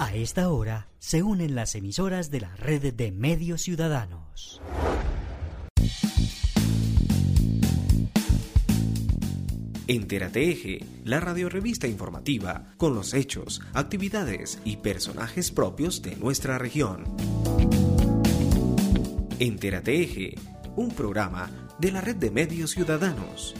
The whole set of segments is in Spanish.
A esta hora se unen las emisoras de la red de medios ciudadanos. Entérate Eje, la radiorevista informativa con los hechos, actividades y personajes propios de nuestra región. Entérate Eje, un programa de la red de medios ciudadanos.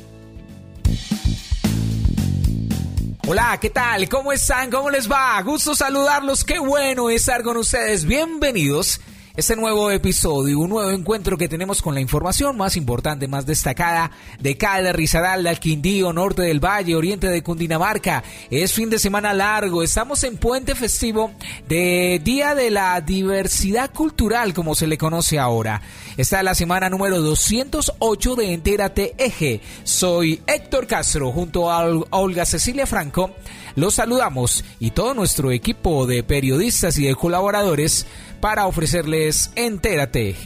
Hola, ¿qué tal? ¿Cómo están? ¿Cómo les va? Gusto saludarlos. Qué bueno estar con ustedes. Bienvenidos este nuevo episodio, un nuevo encuentro que tenemos con la información más importante, más destacada de cada Risaralda, al Quindío, norte del Valle, oriente de Cundinamarca. Es fin de semana largo, estamos en puente festivo de Día de la Diversidad Cultural, como se le conoce ahora. Esta es la semana número 208 de Entérate Eje. Soy Héctor Castro, junto a Olga Cecilia Franco. Los saludamos y todo nuestro equipo de periodistas y de colaboradores para ofrecerles Entérate.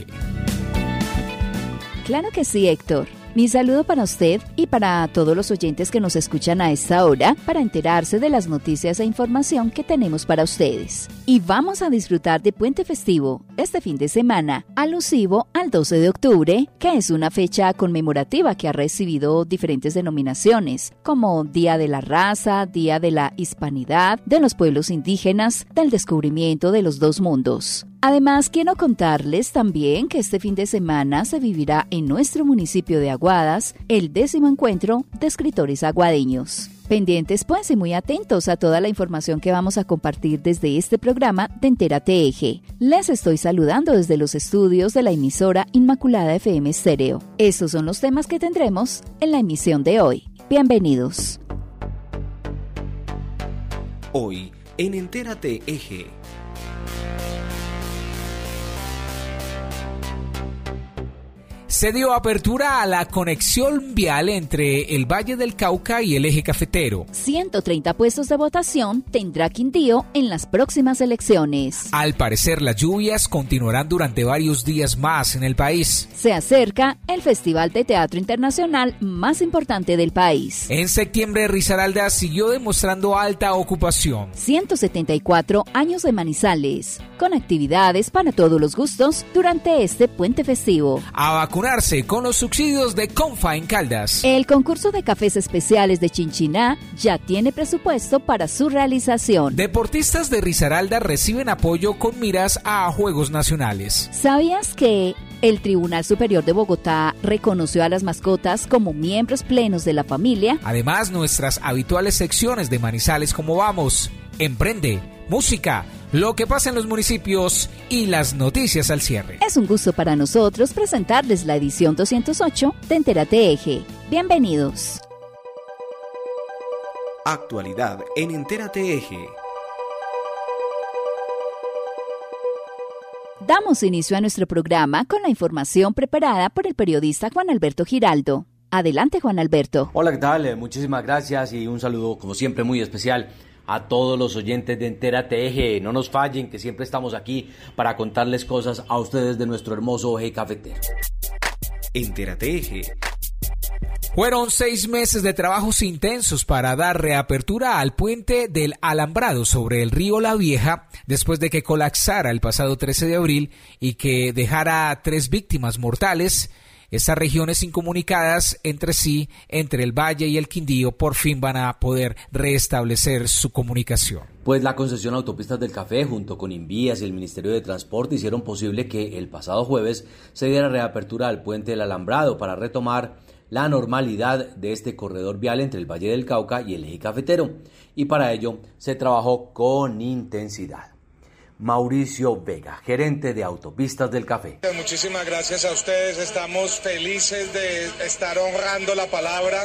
Claro que sí, Héctor. Mi saludo para usted y para todos los oyentes que nos escuchan a esta hora para enterarse de las noticias e información que tenemos para ustedes. Y vamos a disfrutar de Puente Festivo este fin de semana, alusivo al 12 de octubre, que es una fecha conmemorativa que ha recibido diferentes denominaciones, como Día de la Raza, Día de la Hispanidad, de los pueblos indígenas, del descubrimiento de los dos mundos. Además, quiero contarles también que este fin de semana se vivirá en nuestro municipio de Aguadas el décimo encuentro de escritores aguadeños. Pendientes pues y muy atentos a toda la información que vamos a compartir desde este programa de Entérate Eje. Les estoy saludando desde los estudios de la emisora Inmaculada FM Stereo. Estos son los temas que tendremos en la emisión de hoy. Bienvenidos. Hoy en Entérate Eje. Se dio apertura a la conexión vial entre el Valle del Cauca y el eje cafetero. 130 puestos de votación tendrá Quindío en las próximas elecciones. Al parecer, las lluvias continuarán durante varios días más en el país. Se acerca el Festival de Teatro Internacional más importante del país. En septiembre, Risaralda siguió demostrando alta ocupación. 174 años de Manizales, con actividades para todos los gustos durante este puente festivo. A con los subsidios de Confa en Caldas. El concurso de cafés especiales de Chinchiná ya tiene presupuesto para su realización. Deportistas de Risaralda reciben apoyo con miras a Juegos Nacionales. ¿Sabías que el Tribunal Superior de Bogotá reconoció a las mascotas como miembros plenos de la familia? Además, nuestras habituales secciones de Manizales como Vamos, Emprende, Música, lo que pasa en los municipios y las noticias al cierre. Es un gusto para nosotros presentarles la edición 208 de Entérate Eje. Bienvenidos. Actualidad en Entérate Eje. Damos inicio a nuestro programa con la información preparada por el periodista Juan Alberto Giraldo. Adelante, Juan Alberto. Hola, ¿qué tal? Muchísimas gracias y un saludo, como siempre, muy especial a todos los oyentes de Entérate Eje. No nos fallen, que siempre estamos aquí para contarles cosas a ustedes de nuestro hermoso eje cafetero. Eje. Fueron seis meses de trabajos intensos para dar reapertura al puente del Alambrado sobre el río La Vieja después de que colapsara el pasado 13 de abril y que dejara tres víctimas mortales estas regiones incomunicadas entre sí, entre el Valle y el Quindío, por fin van a poder restablecer su comunicación. Pues la concesión Autopistas del Café junto con Invías y el Ministerio de Transporte hicieron posible que el pasado jueves se diera reapertura al puente del Alambrado para retomar la normalidad de este corredor vial entre el Valle del Cauca y el eje cafetero. Y para ello se trabajó con intensidad. Mauricio Vega, gerente de Autopistas del Café. Muchísimas gracias a ustedes, estamos felices de estar honrando la palabra.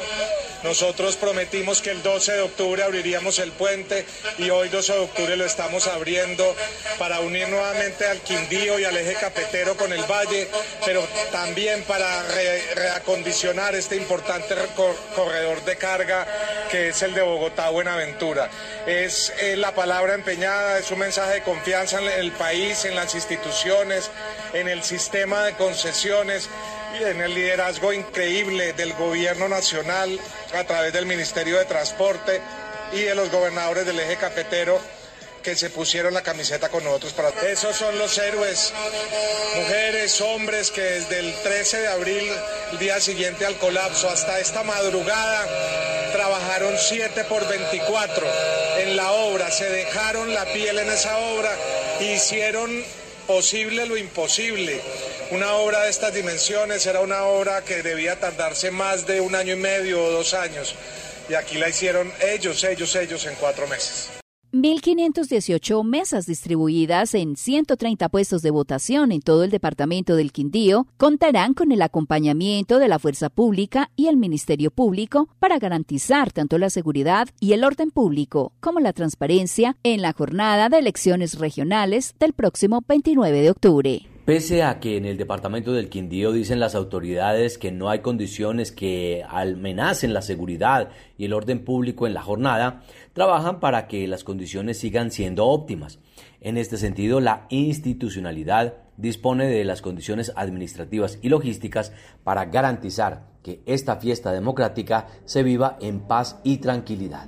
Nosotros prometimos que el 12 de octubre abriríamos el puente y hoy 12 de octubre lo estamos abriendo para unir nuevamente al Quindío y al eje cafetero con el valle, pero también para reacondicionar este importante corredor de carga que es el de Bogotá-Buenaventura. Es eh, la palabra empeñada, es un mensaje de confianza en el país, en las instituciones, en el sistema de concesiones y en el liderazgo increíble del gobierno nacional a través del Ministerio de Transporte y de los gobernadores del eje cafetero que se pusieron la camiseta con nosotros. Para... Esos son los héroes, mujeres, hombres que desde el 13 de abril, el día siguiente al colapso, hasta esta madrugada, trabajaron 7 por 24 en la obra, se dejaron la piel en esa obra, hicieron posible lo imposible. Una obra de estas dimensiones era una obra que debía tardarse más de un año y medio o dos años. Y aquí la hicieron ellos, ellos, ellos en cuatro meses. 1.518 mesas distribuidas en 130 puestos de votación en todo el departamento del Quindío contarán con el acompañamiento de la Fuerza Pública y el Ministerio Público para garantizar tanto la seguridad y el orden público como la transparencia en la jornada de elecciones regionales del próximo 29 de octubre. Pese a que en el departamento del Quindío dicen las autoridades que no hay condiciones que amenacen la seguridad y el orden público en la jornada, trabajan para que las condiciones sigan siendo óptimas. En este sentido, la institucionalidad dispone de las condiciones administrativas y logísticas para garantizar que esta fiesta democrática se viva en paz y tranquilidad.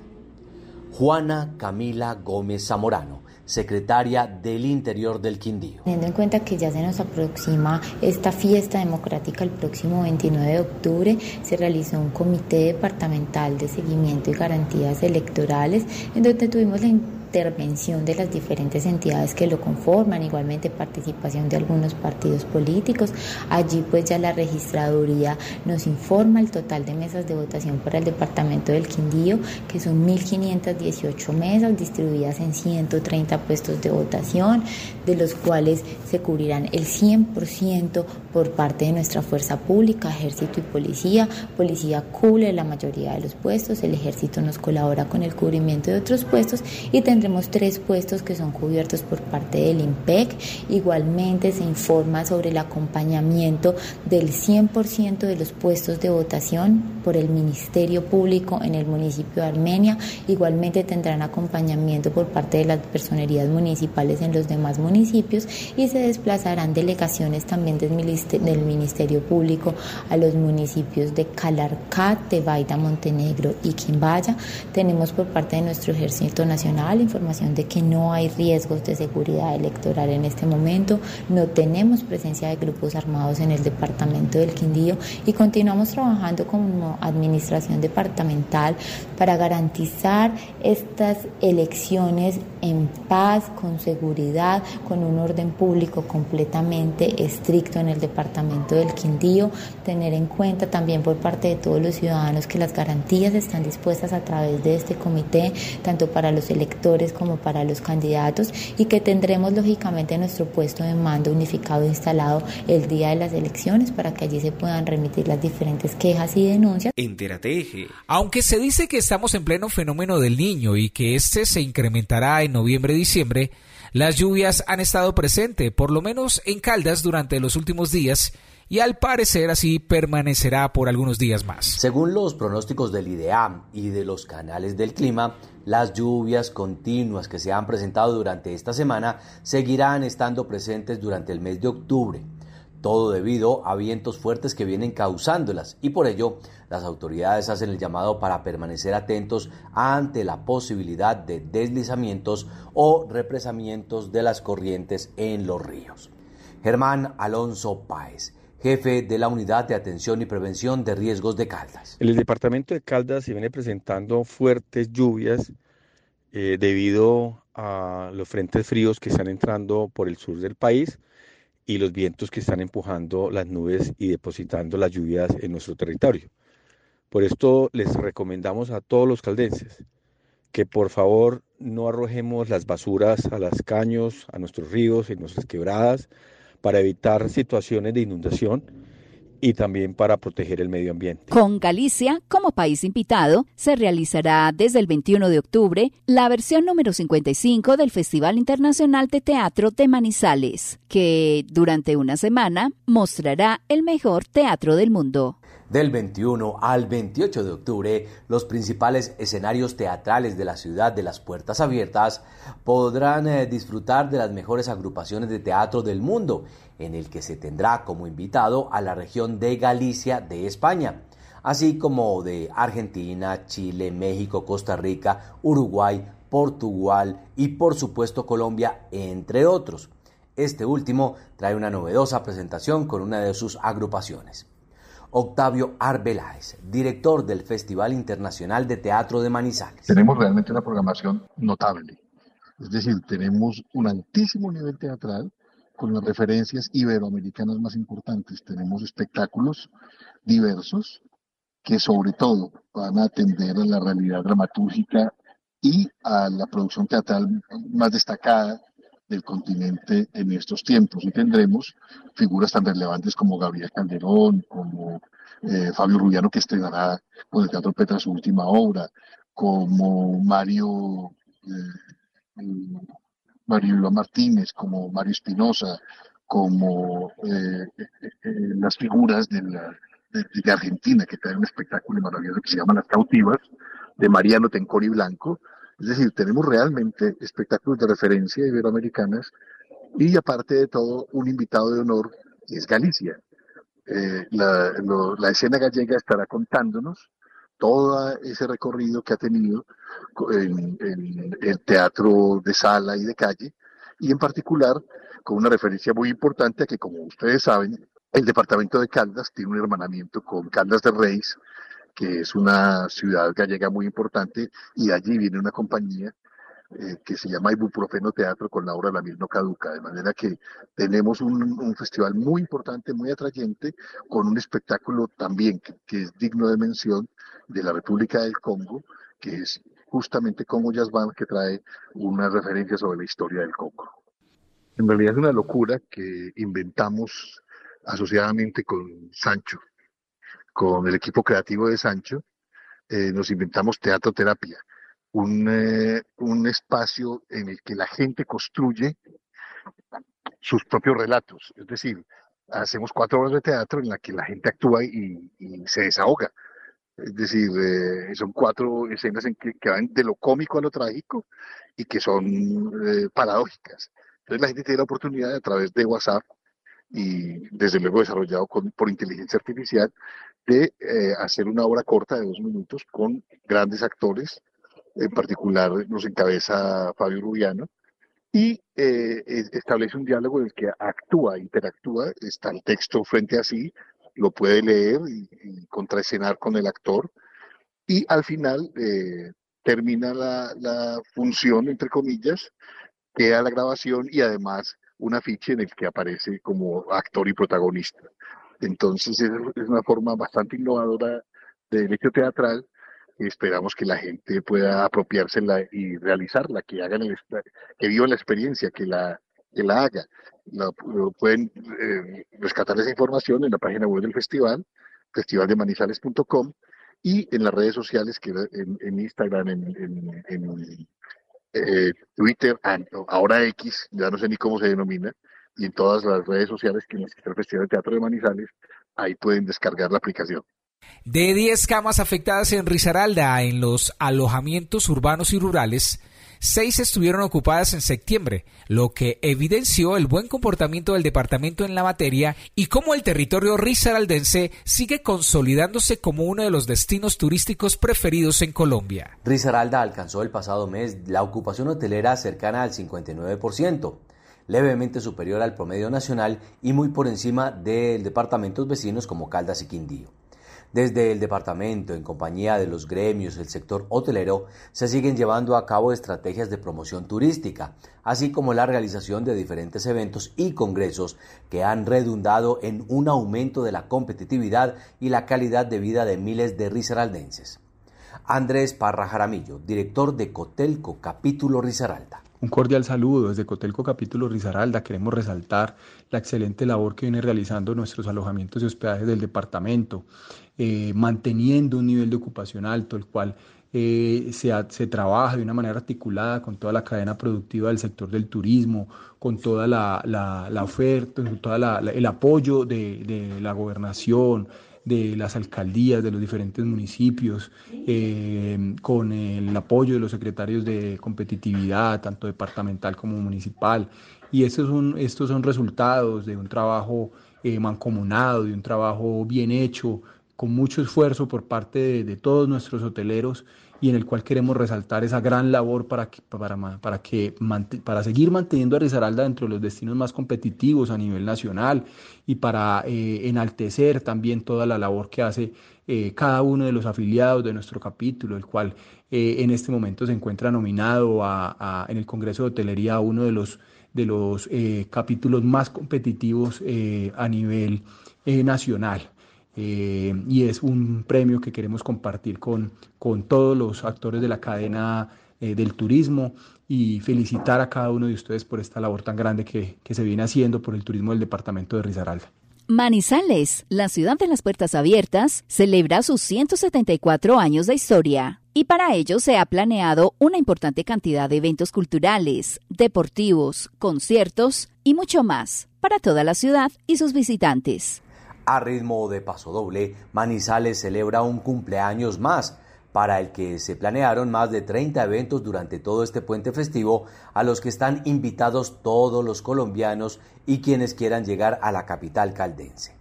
Juana Camila Gómez Zamorano, secretaria del Interior del Quindío. Teniendo en cuenta que ya se nos aproxima esta fiesta democrática el próximo 29 de octubre, se realizó un comité departamental de seguimiento y garantías electorales en donde tuvimos la intervención de las diferentes entidades que lo conforman, igualmente participación de algunos partidos políticos. Allí pues ya la registraduría nos informa el total de mesas de votación para el departamento del Quindío, que son 1.518 mesas distribuidas en 130 puestos de votación, de los cuales se cubrirán el 100% por parte de nuestra fuerza pública, ejército y policía. Policía cubre la mayoría de los puestos, el ejército nos colabora con el cubrimiento de otros puestos y tendremos tres puestos que son cubiertos por parte del IMPEC. Igualmente se informa sobre el acompañamiento del 100% de los puestos de votación por el Ministerio Público en el municipio de Armenia. Igualmente tendrán acompañamiento por parte de las personerías municipales en los demás municipios y se desplazarán delegaciones también del Ministerio, Público a los municipios de Calarcat, Tebaida, Montenegro y Quimbaya. Tenemos por parte de nuestro Ejército Nacional información de que no hay riesgos de seguridad electoral en este momento, no tenemos presencia de grupos armados en el departamento del Quindío y continuamos trabajando como administración departamental para garantizar estas elecciones en paz, con seguridad, con un orden público completamente estricto en el departamento del Quindío, tener en cuenta también por parte de todos los ciudadanos que las garantías están dispuestas a través de este comité, tanto para los electores, como para los candidatos y que tendremos lógicamente nuestro puesto de mando unificado instalado el día de las elecciones para que allí se puedan remitir las diferentes quejas y denuncias. Aunque se dice que estamos en pleno fenómeno del niño y que este se incrementará en noviembre-diciembre, las lluvias han estado presentes, por lo menos en Caldas durante los últimos días, y al parecer así permanecerá por algunos días más. Según los pronósticos del IDEAM y de los canales del clima, las lluvias continuas que se han presentado durante esta semana seguirán estando presentes durante el mes de octubre. Todo debido a vientos fuertes que vienen causándolas y por ello las autoridades hacen el llamado para permanecer atentos ante la posibilidad de deslizamientos o represamientos de las corrientes en los ríos. Germán Alonso Páez, jefe de la Unidad de Atención y Prevención de Riesgos de Caldas. En el departamento de Caldas se viene presentando fuertes lluvias eh, debido a los frentes fríos que están entrando por el sur del país y los vientos que están empujando las nubes y depositando las lluvias en nuestro territorio. Por esto les recomendamos a todos los caldenses que por favor no arrojemos las basuras a las caños, a nuestros ríos, en nuestras quebradas, para evitar situaciones de inundación y también para proteger el medio ambiente. Con Galicia como país invitado, se realizará desde el 21 de octubre la versión número 55 del Festival Internacional de Teatro de Manizales, que durante una semana mostrará el mejor teatro del mundo. Del 21 al 28 de octubre, los principales escenarios teatrales de la ciudad de las puertas abiertas podrán eh, disfrutar de las mejores agrupaciones de teatro del mundo, en el que se tendrá como invitado a la región de Galicia de España, así como de Argentina, Chile, México, Costa Rica, Uruguay, Portugal y por supuesto Colombia, entre otros. Este último trae una novedosa presentación con una de sus agrupaciones. Octavio Arbeláez, director del Festival Internacional de Teatro de Manizales. Tenemos realmente una programación notable. Es decir, tenemos un altísimo nivel teatral con las referencias iberoamericanas más importantes. Tenemos espectáculos diversos que sobre todo van a atender a la realidad dramatúrgica y a la producción teatral más destacada del continente en estos tiempos. Y tendremos figuras tan relevantes como Gabriel Calderón, como eh, Fabio Rubiano, que estrenará con el Teatro Petra su última obra, como Mario, eh, Mario Martínez, como Mario Espinosa, como eh, las figuras de, de, Argentina, que trae un espectáculo maravilloso que se llama Las Cautivas, de Mariano Tencori Blanco, es decir, tenemos realmente espectáculos de referencia iberoamericanas y aparte de todo, un invitado de honor es Galicia. Eh, la, escena gallega estará contándonos todo ese recorrido que ha tenido en, el teatro de sala y de calle, y en particular con una referencia muy importante a que, como ustedes saben, el departamento de Caldas tiene un hermanamiento con Caldas de Reis, que es una ciudad gallega muy importante, y allí viene una compañía eh, que se llama Ibuprofeno Teatro con la obra La Mil No Caduca, de manera que tenemos un, festival muy importante, muy atrayente, con un espectáculo también que, es digno de mención de la República del Congo, que es justamente Congo Jazz Band, que trae una referencia sobre la historia del Congo. En realidad es una locura que inventamos asociadamente con Sancho, con el equipo creativo de Sancho, eh, nos inventamos teatro terapia, un, eh, un espacio en el que la gente construye sus propios relatos. Es decir, hacemos cuatro horas de teatro en la que la gente actúa y, se desahoga. Es decir, eh, son cuatro escenas en que, van de lo cómico a lo trágico y que son paradójicas. Entonces la gente tiene la oportunidad a través de WhatsApp y desde luego desarrollado por inteligencia artificial de eh, hacer una obra corta de dos minutos con grandes actores, en particular nos encabeza Fabio Rubiano, y eh, establece un diálogo en el que actúa, interactúa, está el texto frente a sí, lo puede leer y, contraescenar con el actor, y al final eh, termina la, la función, entre comillas, queda la grabación y además un afiche en el que aparece como actor y protagonista. Entonces es, una forma bastante innovadora del hecho teatral esperamos que la gente pueda apropiársela y realizarla, que hagan el, que vivan la experiencia, que la, que la haga. pueden eh, rescatar esa información en la página web del festival, festivaldemanizales.com y en las redes sociales, que en, Instagram, en, en eh, Twitter, ahora X, ya no sé ni cómo se denomina, y en todas las redes sociales que existe el Festival de Teatro de Manizales, ahí pueden descargar la aplicación. De 10 camas afectadas en Risaralda en los alojamientos urbanos y rurales, seis estuvieron ocupadas en septiembre, lo que evidenció el buen comportamiento del departamento en la materia y cómo el territorio risaraldense sigue consolidándose como uno de los destinos turísticos preferidos en Colombia. Risaralda alcanzó el pasado mes la ocupación hotelera cercana al 59% levemente superior al promedio nacional y muy por encima de departamentos vecinos como Caldas y Quindío. Desde el departamento, en compañía de los gremios del sector hotelero, se siguen llevando a cabo estrategias de promoción turística, así como la realización de diferentes eventos y congresos que han redundado en un aumento de la competitividad y la calidad de vida de miles de risaraldenses. Andrés Parra Jaramillo, director de Cotelco Capítulo Risaralda. Un cordial saludo desde Cotelco Capítulo Risaralda. Queremos resaltar la excelente labor que viene realizando nuestros alojamientos y hospedajes del departamento, eh, manteniendo un nivel de ocupación alto, el cual eh, se, se, trabaja de una manera articulada con toda la cadena productiva del sector del turismo, con toda la, la, oferta, con todo el apoyo de, de la gobernación, de las alcaldías de los diferentes municipios, eh, con el apoyo de los secretarios de competitividad, tanto departamental como municipal. Y estos son, estos son resultados de un trabajo mancomunado, de un trabajo bien hecho, con mucho esfuerzo por parte de, todos nuestros hoteleros y en el cual queremos resaltar esa gran labor para, que, para, para, que, para seguir manteniendo a Risaralda dentro de los destinos más competitivos a nivel nacional y para eh, enaltecer también toda la labor que hace eh, cada uno de los afiliados de nuestro capítulo, el cual eh, en este momento se encuentra nominado a, en el Congreso de Hotelería a uno de los, de los capítulos más competitivos a nivel nacional. Eh, y es un premio que queremos compartir con, con todos los actores de la cadena eh, del turismo y felicitar a cada uno de ustedes por esta labor tan grande que, que se viene haciendo por el turismo del departamento de Risaralda. Manizales, la ciudad de las puertas abiertas, celebra sus 174 años de historia y para ello se ha planeado una importante cantidad de eventos culturales, deportivos, conciertos y mucho más para toda la ciudad y sus visitantes. A ritmo de paso doble, Manizales celebra un cumpleaños más, para el que se planearon más de 30 eventos durante todo este puente festivo, a los que están invitados todos los colombianos y quienes quieran llegar a la capital caldense.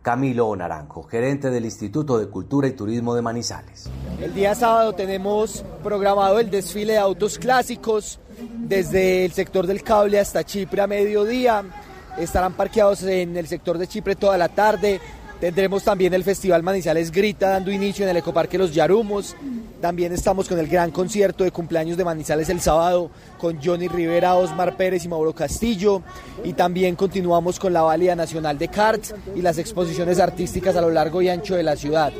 Camilo Naranjo, gerente del Instituto de Cultura y Turismo de Manizales. El día sábado tenemos programado el desfile de autos clásicos desde el sector del cable hasta Chipre a mediodía estarán parqueados en el sector de Chipre toda la tarde. Tendremos también el Festival Manizales Grita dando inicio en el Ecoparque Los Yarumos. También estamos con el gran concierto de cumpleaños de Manizales el sábado con Johnny Rivera, Osmar Pérez y Mauro Castillo. Y también continuamos con la Válida Nacional de Carts y las exposiciones artísticas a lo largo y ancho de la ciudad.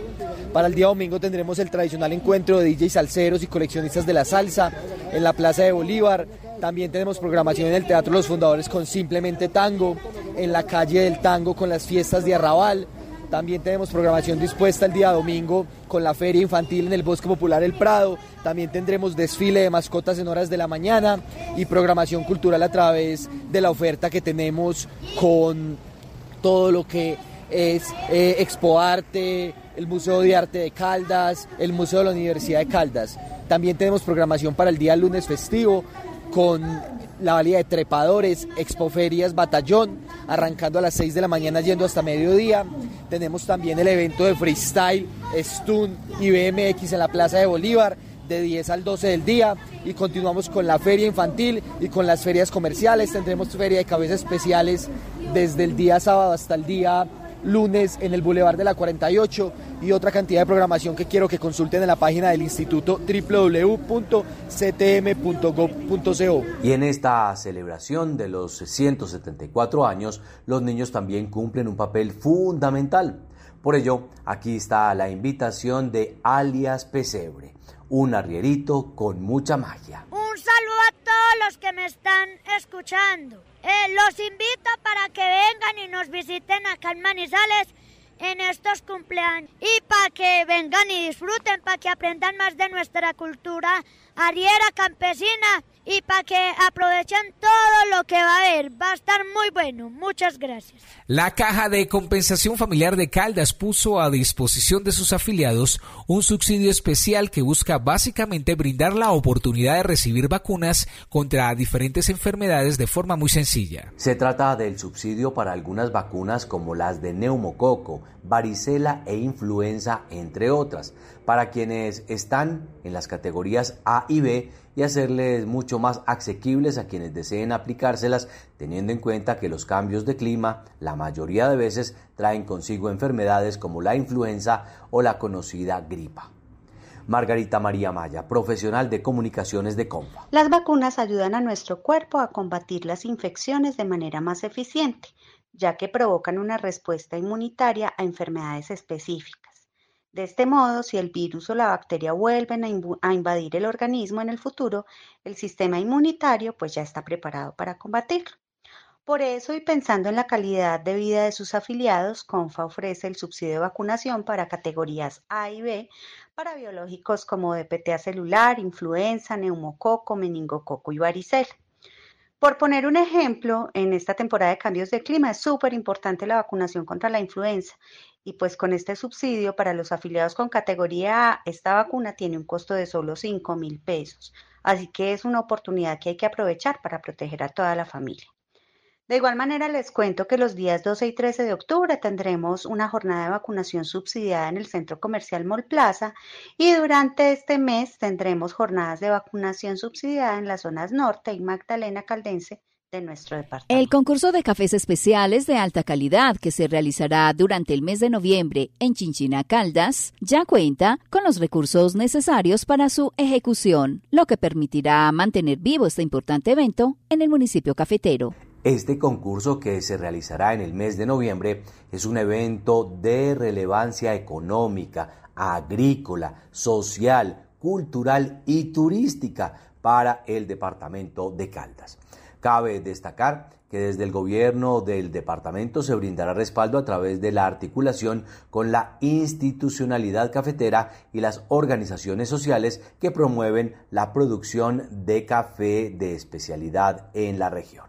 Para el día domingo tendremos el tradicional encuentro de DJ salseros y coleccionistas de la salsa en la Plaza de Bolívar. También tenemos programación en el Teatro Los Fundadores con Simplemente Tango, en la calle del Tango con las fiestas de Arrabal. También tenemos programación dispuesta el día domingo con la feria infantil en el Bosque Popular El Prado. También tendremos desfile de mascotas en horas de la mañana y programación cultural a través de la oferta que tenemos con todo lo que es eh, Expo Arte, el Museo de Arte de Caldas, el Museo de la Universidad de Caldas. También tenemos programación para el día lunes festivo con la valía de trepadores, expoferias, batallón, arrancando a las 6 de la mañana yendo hasta mediodía. Tenemos también el evento de freestyle, stun y BMX en la Plaza de Bolívar de 10 al 12 del día y continuamos con la feria infantil y con las ferias comerciales. Tendremos feria de cabezas especiales desde el día sábado hasta el día lunes en el Boulevard de la 48 y otra cantidad de programación que quiero que consulten en la página del instituto www.ctm.gov.co. Y en esta celebración de los 174 años, los niños también cumplen un papel fundamental. Por ello, aquí está la invitación de alias Pesebre, un arrierito con mucha magia. Un saludo a todos los que me están escuchando. Eh, los invito para que vengan y nos visiten acá en Manizales en estos cumpleaños. Y para que vengan y disfruten, para que aprendan más de nuestra cultura ariera campesina y para que aprovechen todo lo que va a haber. Va a estar muy bueno. Muchas gracias. La Caja de Compensación Familiar de Caldas puso a disposición de sus afiliados un subsidio especial que busca básicamente brindar la oportunidad de recibir vacunas contra diferentes enfermedades de forma muy sencilla. Se trata del subsidio para algunas vacunas como las de neumococo, varicela e influenza, entre otras, para quienes están en las categorías A y B y hacerles mucho más asequibles a quienes deseen aplicárselas, teniendo en cuenta que los cambios de clima la mayoría de veces traen consigo enfermedades como la influenza o la conocida gripa. Margarita María Maya, profesional de comunicaciones de COMPA. Las vacunas ayudan a nuestro cuerpo a combatir las infecciones de manera más eficiente, ya que provocan una respuesta inmunitaria a enfermedades específicas. De este modo, si el virus o la bacteria vuelven a, invadir el organismo en el futuro, el sistema inmunitario pues ya está preparado para combatirlo. Por eso, y pensando en la calidad de vida de sus afiliados, CONFA ofrece el subsidio de vacunación para categorías A y B para biológicos como DPTA celular, influenza, neumococo, meningococo y varicela. Por poner un ejemplo, en esta temporada de cambios de clima es súper importante la vacunación contra la influenza y pues con este subsidio para los afiliados con categoría A, esta vacuna tiene un costo de solo 5 mil pesos. Así que es una oportunidad que hay que aprovechar para proteger a toda la familia. De igual manera, les cuento que los días 12 y 13 de octubre tendremos una jornada de vacunación subsidiada en el Centro Comercial Mall Plaza y durante este mes tendremos jornadas de vacunación subsidiada en las zonas norte y Magdalena Caldense de nuestro departamento. El concurso de cafés especiales de alta calidad que se realizará durante el mes de noviembre en Chinchina Caldas ya cuenta con los recursos necesarios para su ejecución, lo que permitirá mantener vivo este importante evento en el municipio cafetero. Este concurso que se realizará en el mes de noviembre es un evento de relevancia económica, agrícola, social, cultural y turística para el departamento de Caldas. Cabe destacar que desde el gobierno del departamento se brindará respaldo a través de la articulación con la institucionalidad cafetera y las organizaciones sociales que promueven la producción de café de especialidad en la región.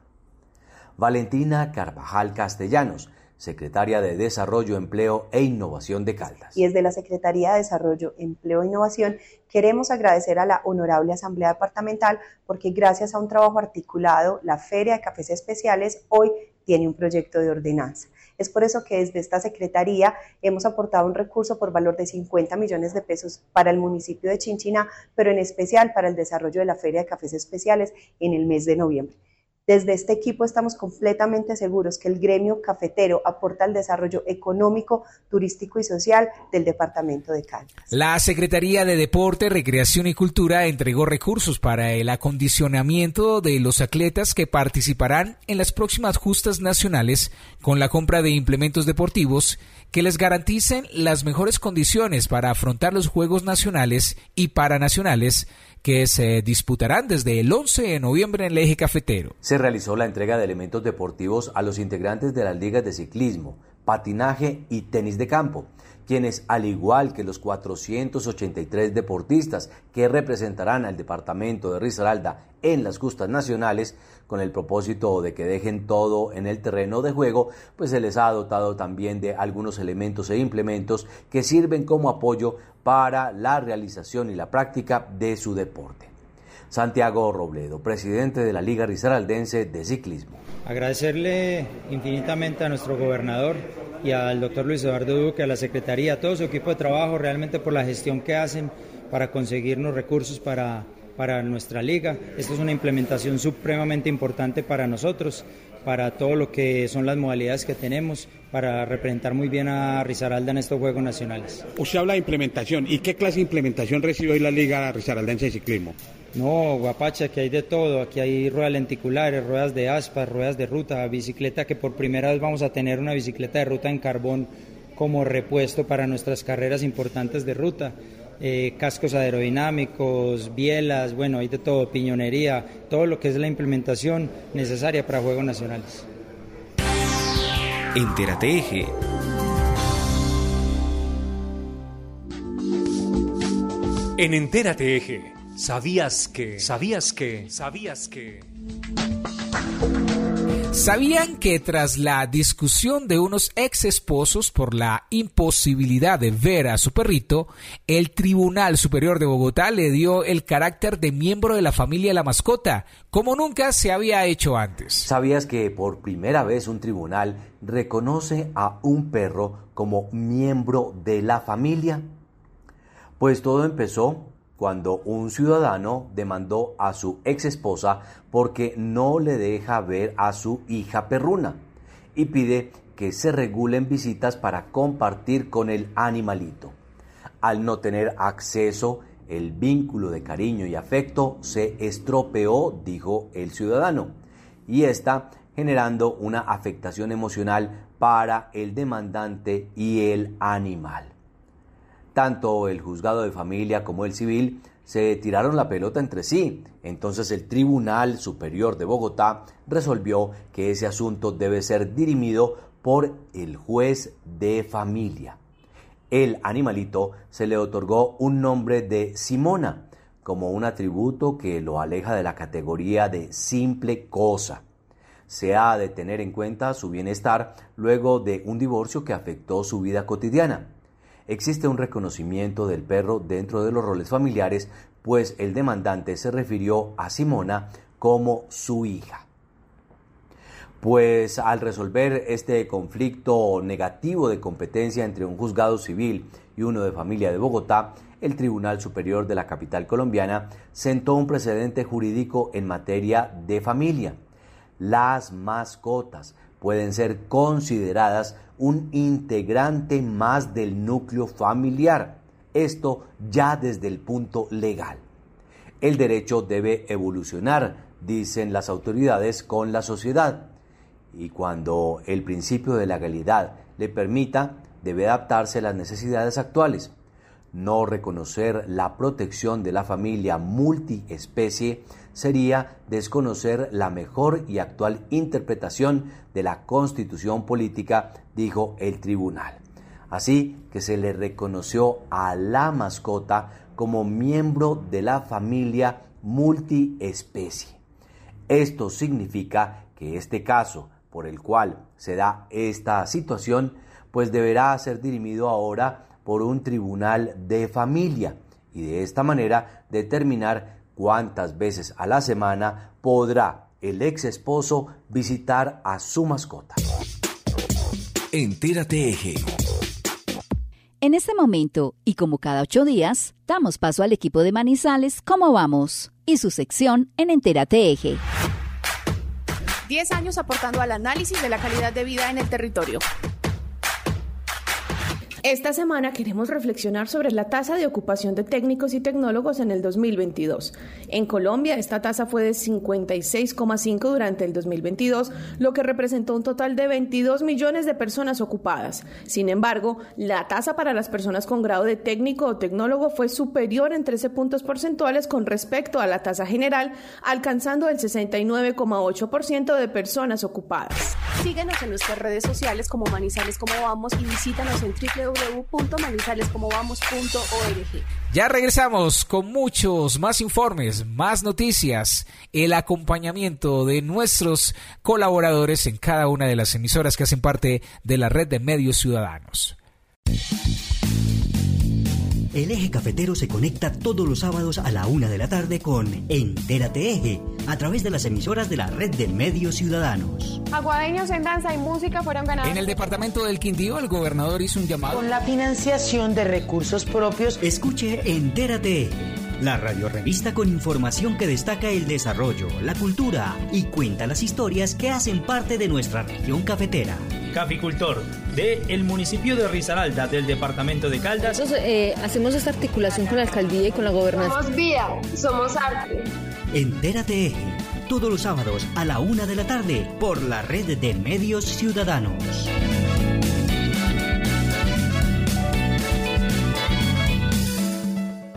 Valentina Carvajal Castellanos, secretaria de Desarrollo, Empleo e Innovación de Caldas. Y desde la Secretaría de Desarrollo, Empleo e Innovación queremos agradecer a la Honorable Asamblea Departamental porque gracias a un trabajo articulado, la Feria de Cafés Especiales hoy tiene un proyecto de ordenanza. Es por eso que desde esta Secretaría hemos aportado un recurso por valor de 50 millones de pesos para el municipio de Chinchina, pero en especial para el desarrollo de la Feria de Cafés Especiales en el mes de noviembre. Desde este equipo estamos completamente seguros que el gremio cafetero aporta al desarrollo económico, turístico y social del departamento de Caldas. La Secretaría de Deporte, Recreación y Cultura entregó recursos para el acondicionamiento de los atletas que participarán en las próximas justas nacionales con la compra de implementos deportivos que les garanticen las mejores condiciones para afrontar los Juegos Nacionales y Paranacionales que se disputarán desde el 11 de noviembre en el eje cafetero. Se realizó la entrega de elementos deportivos a los integrantes de las ligas de ciclismo, patinaje y tenis de campo, quienes, al igual que los 483 deportistas que representarán al departamento de Risaralda en las justas nacionales, con el propósito de que dejen todo en el terreno de juego, pues se les ha dotado también de algunos elementos e implementos que sirven como apoyo para la realización y la práctica de su deporte. Santiago Robledo, presidente de la Liga Risaraldense de Ciclismo. Agradecerle infinitamente a nuestro gobernador y al doctor Luis Eduardo Duque, a la Secretaría, a todo su equipo de trabajo, realmente por la gestión que hacen para conseguirnos recursos para, para nuestra liga. Esto es una implementación supremamente importante para nosotros para todo lo que son las modalidades que tenemos para representar muy bien a Risaralda en estos Juegos Nacionales. Usted habla de implementación. ¿Y qué clase de implementación recibe hoy la Liga Risaraldense de Ciclismo? No, guapacha, aquí hay de todo. Aquí hay ruedas lenticulares, ruedas de aspas, ruedas de ruta, bicicleta que por primera vez vamos a tener una bicicleta de ruta en carbón como repuesto para nuestras carreras importantes de ruta. Eh, cascos aerodinámicos, bielas, bueno, hay de todo, piñonería, todo lo que es la implementación necesaria para Juegos Nacionales. Entérate Eje. En Entérate Eje, ¿sabías que? ¿Sabías que? ¿Sabías que? ¿Sabían que tras la discusión de unos ex esposos por la imposibilidad de ver a su perrito, el Tribunal Superior de Bogotá le dio el carácter de miembro de la familia de la mascota, como nunca se había hecho antes? ¿Sabías que por primera vez un tribunal reconoce a un perro como miembro de la familia? Pues todo empezó cuando un ciudadano demandó a su ex esposa porque no le deja ver a su hija perruna y pide que se regulen visitas para compartir con el animalito. Al no tener acceso, el vínculo de cariño y afecto se estropeó, dijo el ciudadano, y está generando una afectación emocional para el demandante y el animal. Tanto el juzgado de familia como el civil se tiraron la pelota entre sí. Entonces el Tribunal Superior de Bogotá resolvió que ese asunto debe ser dirimido por el juez de familia. El animalito se le otorgó un nombre de Simona, como un atributo que lo aleja de la categoría de simple cosa. Se ha de tener en cuenta su bienestar luego de un divorcio que afectó su vida cotidiana existe un reconocimiento del perro dentro de los roles familiares, pues el demandante se refirió a Simona como su hija. pues al resolver este conflicto negativo de competencia entre un juzgado civil y uno de familia de Bogotá, el Tribunal Superior de la capital colombiana sentó un precedente jurídico en materia de familia. Las mascotas pueden ser consideradas un integrante más del núcleo familiar, esto ya desde el punto legal. El derecho debe evolucionar, dicen las autoridades, con la sociedad y cuando el principio de legalidad le permita, debe adaptarse a las necesidades actuales. No reconocer la protección de la familia multiespecie sería desconocer la mejor y actual interpretación de la constitución política, dijo el tribunal. Así que se le reconoció a la mascota como miembro de la familia multiespecie. Esto significa que este caso por el cual se da esta situación, pues deberá ser dirimido ahora por un tribunal de familia y de esta manera determinar cuántas veces a la semana podrá el ex esposo visitar a su mascota. Entérate Eje. En este momento, y como cada ocho días, damos paso al equipo de Manizales ¿Cómo vamos? y su sección en Entérate Eje. 10 años aportando al análisis de la calidad de vida en el territorio. Esta semana queremos reflexionar sobre la tasa de ocupación de técnicos y tecnólogos en el 2022. En Colombia, esta tasa fue de 56,5 durante el 2022, lo que representó un total de 22 millones de personas ocupadas. Sin embargo, la tasa para las personas con grado de técnico o tecnólogo fue superior en 13 puntos porcentuales con respecto a la tasa general, alcanzando el 69,8% de personas ocupadas. Síguenos en nuestras redes sociales como Manizales Como Vamos y visítanos en www www.manizalescomovamos.org. Ya regresamos con muchos más informes, más noticias, el acompañamiento de nuestros colaboradores en cada una de las emisoras que hacen parte de la red de medios ciudadanos. El eje cafetero se conecta todos los sábados a la una de la tarde con Entérate Eje, a través de las emisoras de la red de medios ciudadanos. Aguadeños en danza y música fueron ganados. En el departamento del Quindío, el gobernador hizo un llamado. Con la financiación de recursos propios. Escuche Entérate Eje, la radiorevista con información que destaca el desarrollo, la cultura y cuenta las historias que hacen parte de nuestra región cafetera caficultor de el municipio de Risaralda del departamento de Caldas. Nosotros eh, hacemos esta articulación con la alcaldía y con la gobernación. Somos vida, somos arte. Entérate Eje, todos los sábados a la una de la tarde por la red de medios ciudadanos.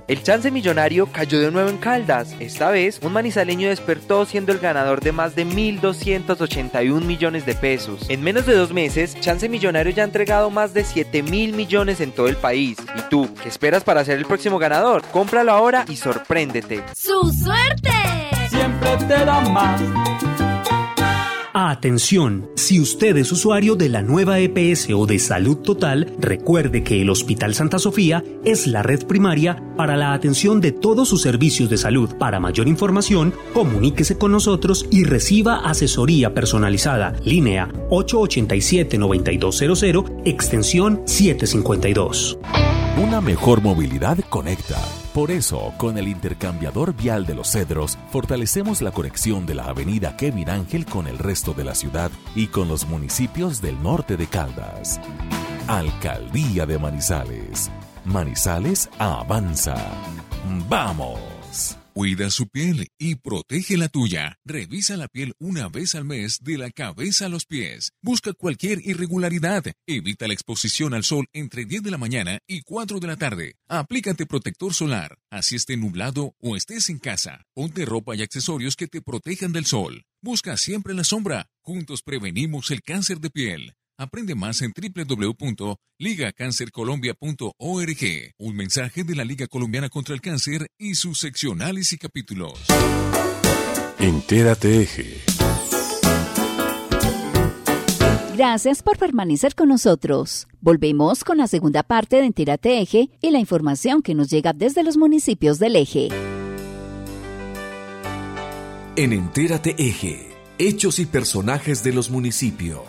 El chance millonario cayó de nuevo en Caldas. Esta vez, un manizaleño despertó siendo el ganador de más de 1.281 millones de pesos. En menos de dos meses, Chance Millonario ya ha entregado más de 7 mil millones en todo el país. ¿Y tú, qué esperas para ser el próximo ganador? Cómpralo ahora y sorpréndete. ¡Su suerte! Siempre te da más. Atención, si usted es usuario de la nueva EPS o de Salud Total, recuerde que el Hospital Santa Sofía es la red primaria para la atención de todos sus servicios de salud. Para mayor información, comuníquese con nosotros y reciba asesoría personalizada. Línea 887-9200, extensión 752. Una mejor movilidad conecta. Por eso, con el intercambiador vial de los Cedros, fortalecemos la conexión de la avenida Kevin Ángel con el resto de la ciudad y con los municipios del norte de Caldas. Alcaldía de Manizales. Manizales avanza. ¡Vamos! Cuida su piel y protege la tuya. Revisa la piel una vez al mes de la cabeza a los pies. Busca cualquier irregularidad. Evita la exposición al sol entre 10 de la mañana y 4 de la tarde. Aplícate protector solar, así esté nublado o estés en casa. Ponte ropa y accesorios que te protejan del sol. Busca siempre la sombra. Juntos prevenimos el cáncer de piel. Aprende más en www.ligacancercolombia.org. Un mensaje de la Liga Colombiana contra el Cáncer y sus seccionales y capítulos. Entérate Eje. Gracias por permanecer con nosotros. Volvemos con la segunda parte de Entérate Eje y la información que nos llega desde los municipios del Eje. En Entérate Eje hechos y personajes de los municipios.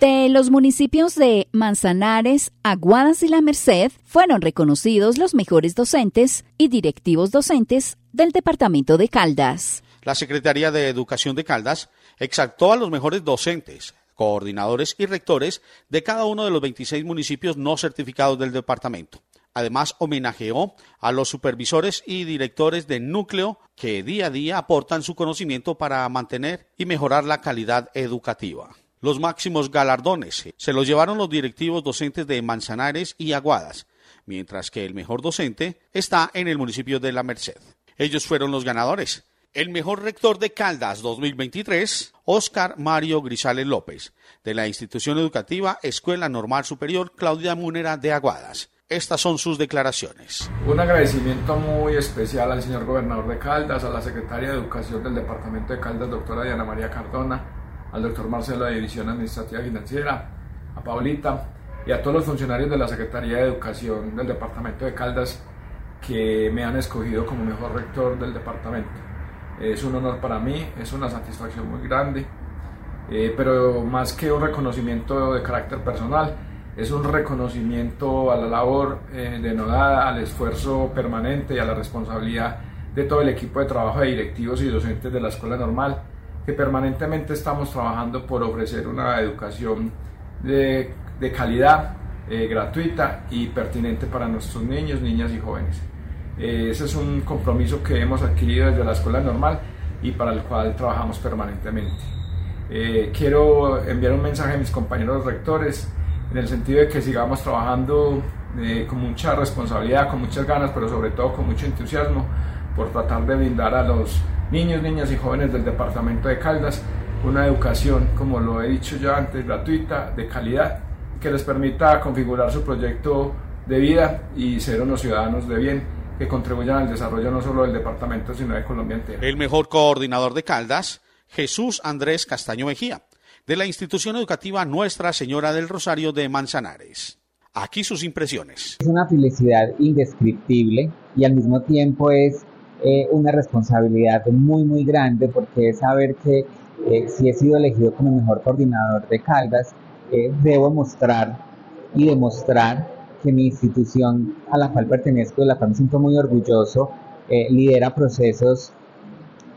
De los municipios de Manzanares, Aguadas y La Merced fueron reconocidos los mejores docentes y directivos docentes del departamento de Caldas. La Secretaría de Educación de Caldas exaltó a los mejores docentes, coordinadores y rectores de cada uno de los 26 municipios no certificados del departamento. Además, homenajeó a los supervisores y directores del núcleo que día a día aportan su conocimiento para mantener y mejorar la calidad educativa. Los máximos galardones se los llevaron los directivos docentes de Manzanares y Aguadas, mientras que el mejor docente está en el municipio de La Merced. Ellos fueron los ganadores. El mejor rector de Caldas 2023, Óscar Mario Grisales López, de la institución educativa Escuela Normal Superior Claudia Munera de Aguadas. Estas son sus declaraciones. Un agradecimiento muy especial al señor gobernador de Caldas, a la secretaria de Educación del Departamento de Caldas, doctora Diana María Cardona, al doctor Marcelo de División Administrativa Financiera, a Paulita y a todos los funcionarios de la Secretaría de Educación del Departamento de Caldas que me han escogido como mejor rector del departamento. Es un honor para mí, es una satisfacción muy grande, eh, pero más que un reconocimiento de carácter personal, es un reconocimiento a la labor eh, denodada, al esfuerzo permanente y a la responsabilidad de todo el equipo de trabajo de directivos y docentes de la Escuela Normal que permanentemente estamos trabajando por ofrecer una educación de, calidad, eh, gratuita y pertinente para nuestros niños, niñas y jóvenes. Eh, ese es un compromiso que hemos adquirido desde la escuela normal y para el cual trabajamos permanentemente. Eh, quiero enviar un mensaje a mis compañeros rectores en el sentido de que sigamos trabajando con mucha responsabilidad, con muchas ganas, pero sobre todo con mucho entusiasmo por tratar de brindar a los niños, niñas y jóvenes del departamento de Caldas una educación, como lo he dicho ya antes, gratuita, de calidad, que les permita configurar su proyecto de vida y ser unos ciudadanos de bien que contribuyan al desarrollo no solo del departamento, sino de Colombia entera. El mejor coordinador de Caldas, Jesús Andrés Castaño Mejía, de la institución educativa Nuestra Señora del Rosario de Manzanares. Aquí sus impresiones. Es una felicidad indescriptible y al mismo tiempo es eh, una responsabilidad muy, muy grande porque es saber que eh, si he sido elegido como mejor coordinador de Caldas, eh, debo mostrar y demostrar que mi institución a la cual pertenezco, de la cual me siento muy orgulloso, lidera procesos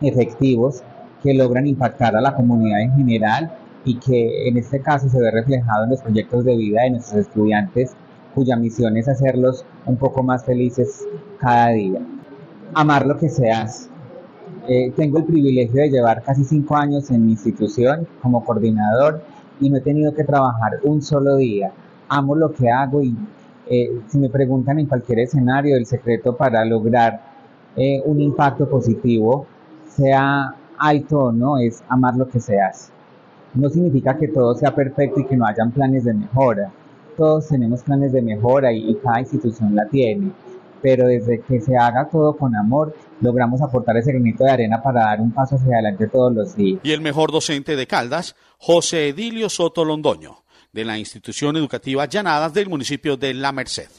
efectivos que logran impactar a la comunidad en general y que en este caso se ve reflejado en los proyectos de vida de nuestros estudiantes cuya misión es hacerlos un poco más felices cada día amar lo que seas. Eh, tengo el privilegio de llevar casi cinco años en mi institución como coordinador y no he tenido que trabajar un solo día. Amo lo que hago y eh, si me preguntan en cualquier escenario el secreto para lograr eh, un impacto positivo, sea alto o no, es amar lo que seas. No significa que todo sea perfecto y que no hayan planes de mejora. Todos tenemos planes de mejora y cada institución la tiene pero desde que se haga todo con amor, logramos aportar ese granito de arena para dar un paso hacia adelante todos los días. Y el mejor docente de Caldas, José Edilio Soto Londoño, de la institución educativa Llanadas del municipio de La Merced.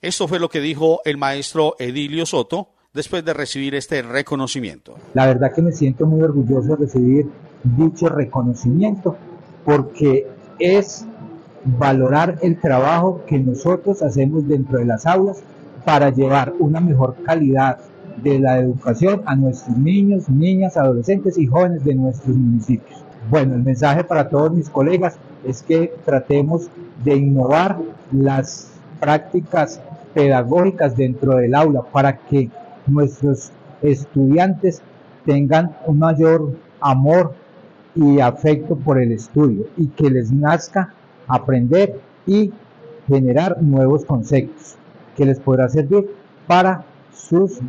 Esto fue lo que dijo el maestro Edilio Soto después de recibir este reconocimiento. La verdad que me siento muy orgulloso de recibir dicho reconocimiento porque es valorar el trabajo que nosotros hacemos dentro de las aulas para llevar una mejor calidad de la educación a nuestros niños, niñas, adolescentes y jóvenes de nuestros municipios. Bueno, el mensaje para todos mis colegas es que tratemos de innovar las prácticas pedagógicas dentro del aula para que nuestros estudiantes tengan un mayor amor y afecto por el estudio y que les nazca aprender y generar nuevos conceptos que les podrá servir para, sus,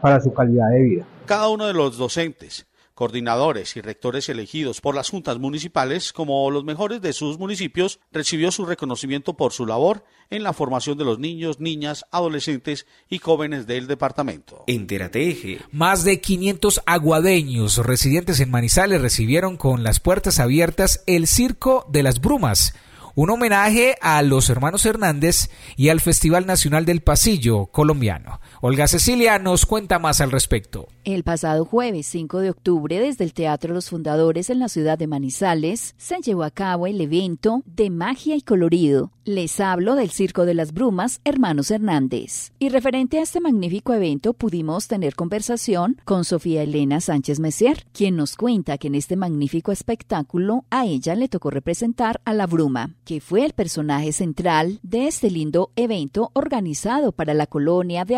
para su calidad de vida. Cada uno de los docentes, coordinadores y rectores elegidos por las juntas municipales como los mejores de sus municipios recibió su reconocimiento por su labor en la formación de los niños, niñas, adolescentes y jóvenes del departamento. Entérate Más de 500 aguadeños residentes en Manizales recibieron con las puertas abiertas el Circo de las Brumas un homenaje a los hermanos Hernández y al Festival Nacional del Pasillo colombiano. Olga Cecilia nos cuenta más al respecto. El pasado jueves 5 de octubre, desde el Teatro Los Fundadores en la ciudad de Manizales, se llevó a cabo el evento de magia y colorido. Les hablo del Circo de las Brumas, Hermanos Hernández. Y referente a este magnífico evento, pudimos tener conversación con Sofía Elena Sánchez Messier, quien nos cuenta que en este magnífico espectáculo a ella le tocó representar a la Bruma, que fue el personaje central de este lindo evento organizado para la colonia de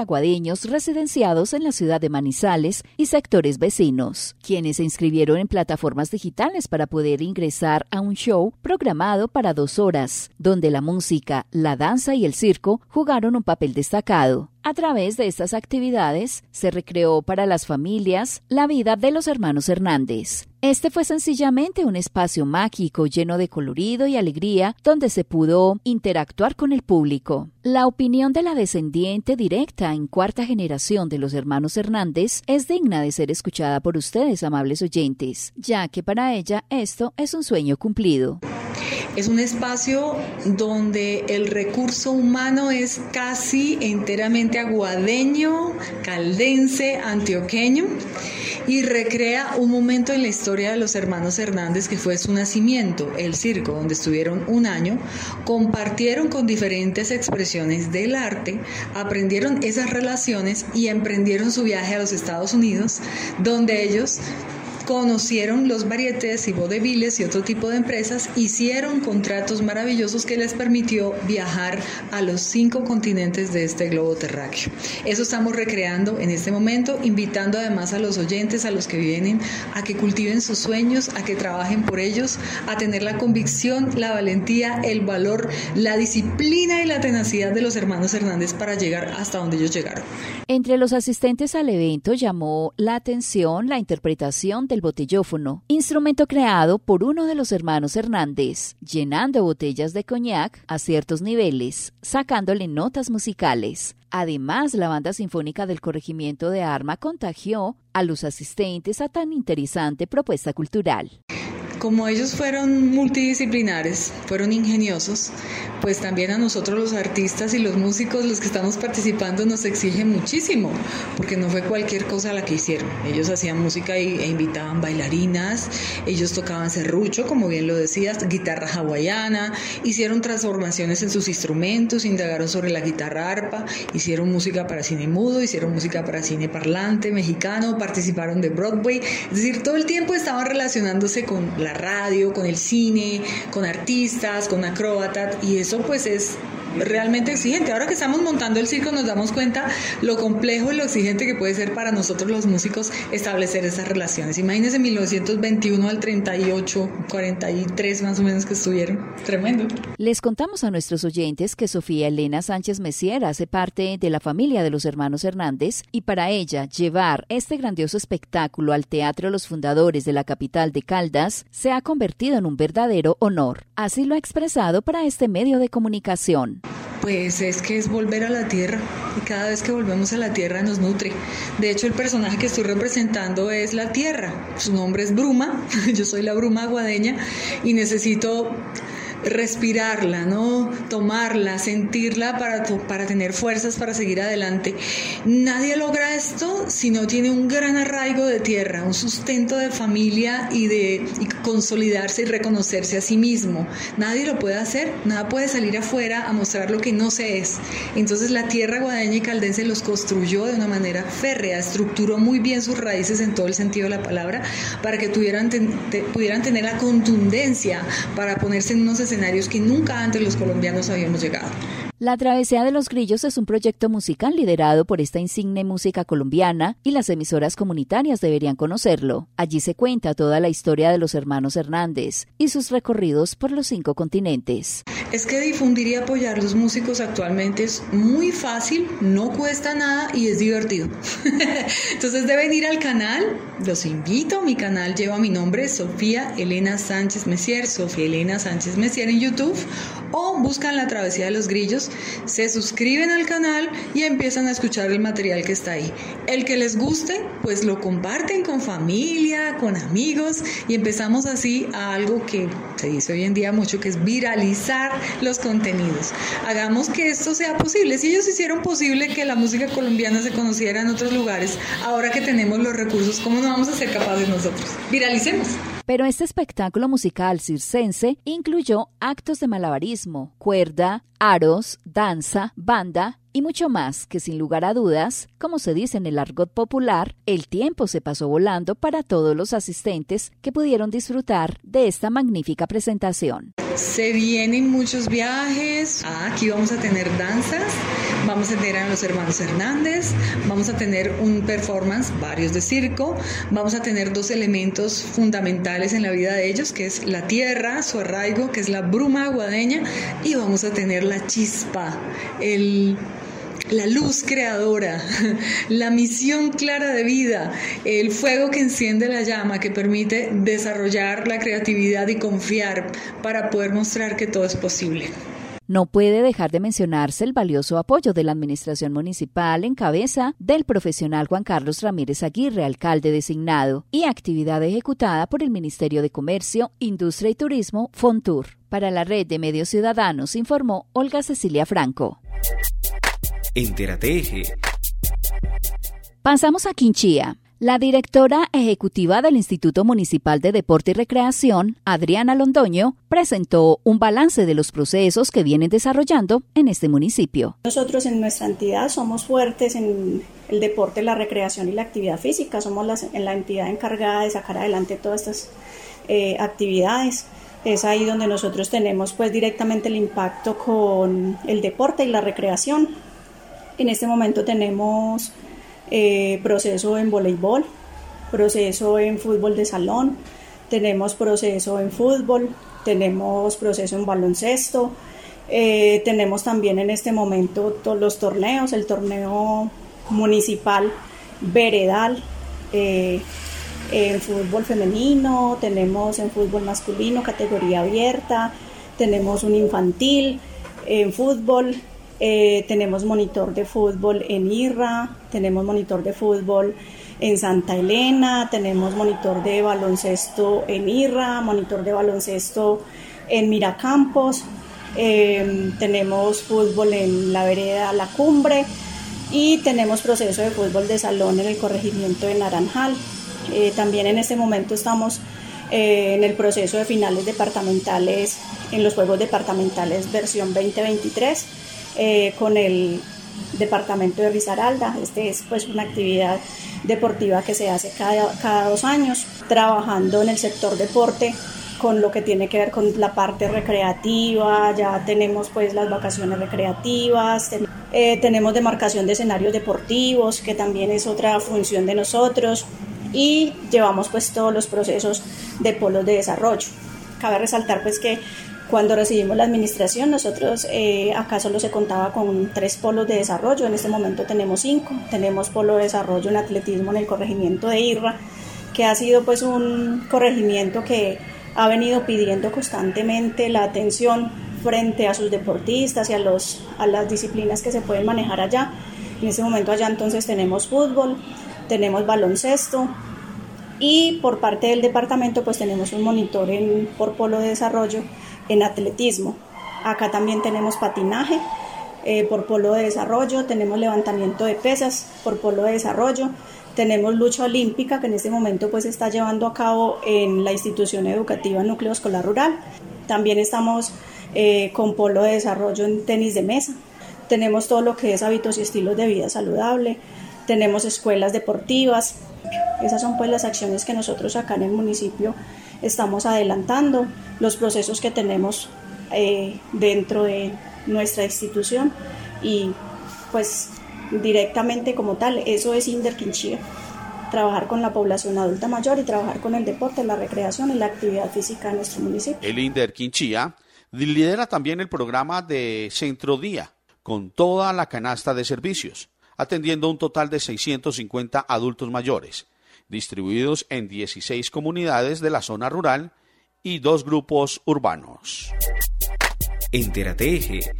residenciados en la ciudad de Manizales y sectores vecinos, quienes se inscribieron en plataformas digitales para poder ingresar a un show programado para dos horas, donde la música, la danza y el circo jugaron un papel destacado. A través de estas actividades se recreó para las familias la vida de los hermanos Hernández. Este fue sencillamente un espacio mágico lleno de colorido y alegría donde se pudo interactuar con el público. La opinión de la descendiente directa en cuarta generación de los hermanos Hernández es digna de ser escuchada por ustedes, amables oyentes, ya que para ella esto es un sueño cumplido. Es un espacio donde el recurso humano es casi enteramente aguadeño, caldense, antioqueño y recrea un momento en la historia de los hermanos Hernández que fue su nacimiento, el circo, donde estuvieron un año, compartieron con diferentes expresiones del arte, aprendieron esas relaciones y emprendieron su viaje a los Estados Unidos, donde ellos conocieron los varietés y vodevils y otro tipo de empresas, hicieron contratos maravillosos que les permitió viajar a los cinco continentes de este globo terráqueo. Eso estamos recreando en este momento, invitando además a los oyentes, a los que vienen, a que cultiven sus sueños, a que trabajen por ellos, a tener la convicción, la valentía, el valor, la disciplina y la tenacidad de los hermanos Hernández para llegar hasta donde ellos llegaron. Entre los asistentes al evento llamó la atención la interpretación de el botellófono, instrumento creado por uno de los hermanos Hernández, llenando botellas de coñac a ciertos niveles, sacándole notas musicales. Además, la banda sinfónica del corregimiento de Arma contagió a los asistentes a tan interesante propuesta cultural como ellos fueron multidisciplinares, fueron ingeniosos, pues también a nosotros los artistas y los músicos, los que estamos participando, nos exigen muchísimo, porque no fue cualquier cosa la que hicieron. Ellos hacían música e invitaban bailarinas, ellos tocaban serrucho, como bien lo decías, guitarra hawaiana, hicieron transformaciones en sus instrumentos, indagaron sobre la guitarra arpa, hicieron música para cine mudo, hicieron música para cine parlante mexicano, participaron de Broadway, es decir, todo el tiempo estaban relacionándose con la radio, con el cine, con artistas, con acróbatas y eso pues es realmente exigente. Ahora que estamos montando el circo nos damos cuenta lo complejo y lo exigente que puede ser para nosotros los músicos establecer esas relaciones. Imagínense 1921 al 38, 43 más o menos que estuvieron. Tremendo. Les contamos a nuestros oyentes que Sofía Elena Sánchez Messier hace parte de la familia de los hermanos Hernández y para ella llevar este grandioso espectáculo al Teatro Los Fundadores de la capital de Caldas se ha convertido en un verdadero honor. Así lo ha expresado para este medio de comunicación. Pues es que es volver a la tierra y cada vez que volvemos a la tierra nos nutre. De hecho, el personaje que estoy representando es la tierra. Su nombre es Bruma, yo soy la Bruma aguadeña y necesito respirarla, ¿no? Tomarla, sentirla para, para tener fuerzas para seguir adelante. Nadie logra esto si no tiene un gran arraigo de tierra, un sustento de familia y de consolidarse y reconocerse a sí mismo. Nadie lo puede hacer, nada puede salir afuera a mostrar lo que no se es. Entonces la tierra guadaña y caldense los construyó de una manera férrea, estructuró muy bien sus raíces en todo el sentido de la palabra para que tuvieran, pudieran tener la contundencia para ponerse en unos que nunca antes los colombianos habíamos llegado. La Travesía de los Grillos es un proyecto musical liderado por esta insigne música colombiana y las emisoras comunitarias deberían conocerlo. Allí se cuenta toda la historia de los hermanos Hernández y sus recorridos por los cinco continentes. Es que difundir y apoyar los músicos actualmente es muy fácil, no cuesta nada y es divertido. Entonces deben ir al canal, los invito, mi canal lleva mi nombre, Sofía Elena Sánchez Messier, Sofía Elena Sánchez Messier en YouTube o buscan la travesía de los grillos, se suscriben al canal y empiezan a escuchar el material que está ahí. El que les guste, pues lo comparten con familia, con amigos y empezamos así a algo que se dice hoy en día mucho, que es viralizar los contenidos. Hagamos que esto sea posible. Si ellos hicieron posible que la música colombiana se conociera en otros lugares, ahora que tenemos los recursos, ¿cómo no vamos a ser capaces nosotros? Viralicemos. Pero este espectáculo musical circense incluyó actos de malabarismo, cuerda, aros, danza, banda y mucho más que sin lugar a dudas, como se dice en el argot popular, el tiempo se pasó volando para todos los asistentes que pudieron disfrutar de esta magnífica presentación. Se vienen muchos viajes, ah, aquí vamos a tener danzas, vamos a tener a los hermanos Hernández, vamos a tener un performance, varios de circo, vamos a tener dos elementos fundamentales en la vida de ellos, que es la tierra, su arraigo, que es la bruma aguadeña, y vamos a tener la chispa, el la luz creadora, la misión clara de vida, el fuego que enciende la llama, que permite desarrollar la creatividad y confiar para poder mostrar que todo es posible. No puede dejar de mencionarse el valioso apoyo de la Administración Municipal en cabeza del profesional Juan Carlos Ramírez Aguirre, alcalde designado, y actividad ejecutada por el Ministerio de Comercio, Industria y Turismo, Fontur. Para la red de medios ciudadanos informó Olga Cecilia Franco. Entérate Eje. Pasamos a Quinchía. La directora ejecutiva del Instituto Municipal de Deporte y Recreación, Adriana Londoño, presentó un balance de los procesos que vienen desarrollando en este municipio. Nosotros en nuestra entidad somos fuertes en el deporte, la recreación y la actividad física. Somos la, en la entidad encargada de sacar adelante todas estas eh, actividades. Es ahí donde nosotros tenemos pues directamente el impacto con el deporte y la recreación. En este momento tenemos eh, proceso en voleibol, proceso en fútbol de salón, tenemos proceso en fútbol, tenemos proceso en baloncesto, eh, tenemos también en este momento todos los torneos, el torneo municipal veredal, eh, en fútbol femenino, tenemos en fútbol masculino categoría abierta, tenemos un infantil en fútbol, eh, tenemos monitor de fútbol en IRRA, tenemos monitor de fútbol en Santa Elena, tenemos monitor de baloncesto en IRRA, monitor de baloncesto en Miracampos, em, tenemos fútbol en la vereda La Cumbre y tenemos proceso de fútbol de salón en el corregimiento de Naranjal. Eh, también en este momento estamos eh, en el proceso de finales departamentales, en los Juegos Departamentales versión 2023 eh, con el departamento de Risaralda. Este es pues una actividad deportiva que se hace cada, cada dos años, trabajando en el sector deporte con lo que tiene que ver con la parte recreativa, ya tenemos pues las vacaciones recreativas, eh, tenemos demarcación de escenarios deportivos, que también es otra función de nosotros, y llevamos pues todos los procesos de polos de desarrollo. Cabe resaltar pues que cuando recibimos la administración, nosotros eh, acá solo se contaba con tres polos de desarrollo, en este momento tenemos cinco. Tenemos polo de desarrollo en atletismo en el corregimiento de Irra, que ha sido pues un corregimiento que ha venido pidiendo constantemente la atención frente a sus deportistas y a, los, a las disciplinas que se pueden manejar allá. En este momento allá entonces tenemos fútbol, tenemos baloncesto, y por parte del departamento pues tenemos un monitor en, por polo de desarrollo en atletismo. Acá también tenemos patinaje eh, por polo de desarrollo, tenemos levantamiento de pesas por polo de desarrollo, tenemos lucha olímpica que en este momento pues está llevando a cabo en la institución educativa Núcleo Escolar Rural. También estamos eh, con polo de desarrollo en tenis de mesa. Tenemos todo lo que es hábitos y estilos de vida saludable. Tenemos escuelas deportivas. Esas son pues las acciones que nosotros acá en el municipio estamos adelantando los procesos que tenemos eh, dentro de nuestra institución y pues directamente como tal, eso es Inder trabajar con la población adulta mayor y trabajar con el deporte, la recreación y la actividad física en nuestro municipio. El Inder Quinchía lidera también el programa de Centro Día, con toda la canasta de servicios, atendiendo un total de 650 adultos mayores distribuidos en 16 comunidades de la zona rural y dos grupos urbanos. Entérate Eje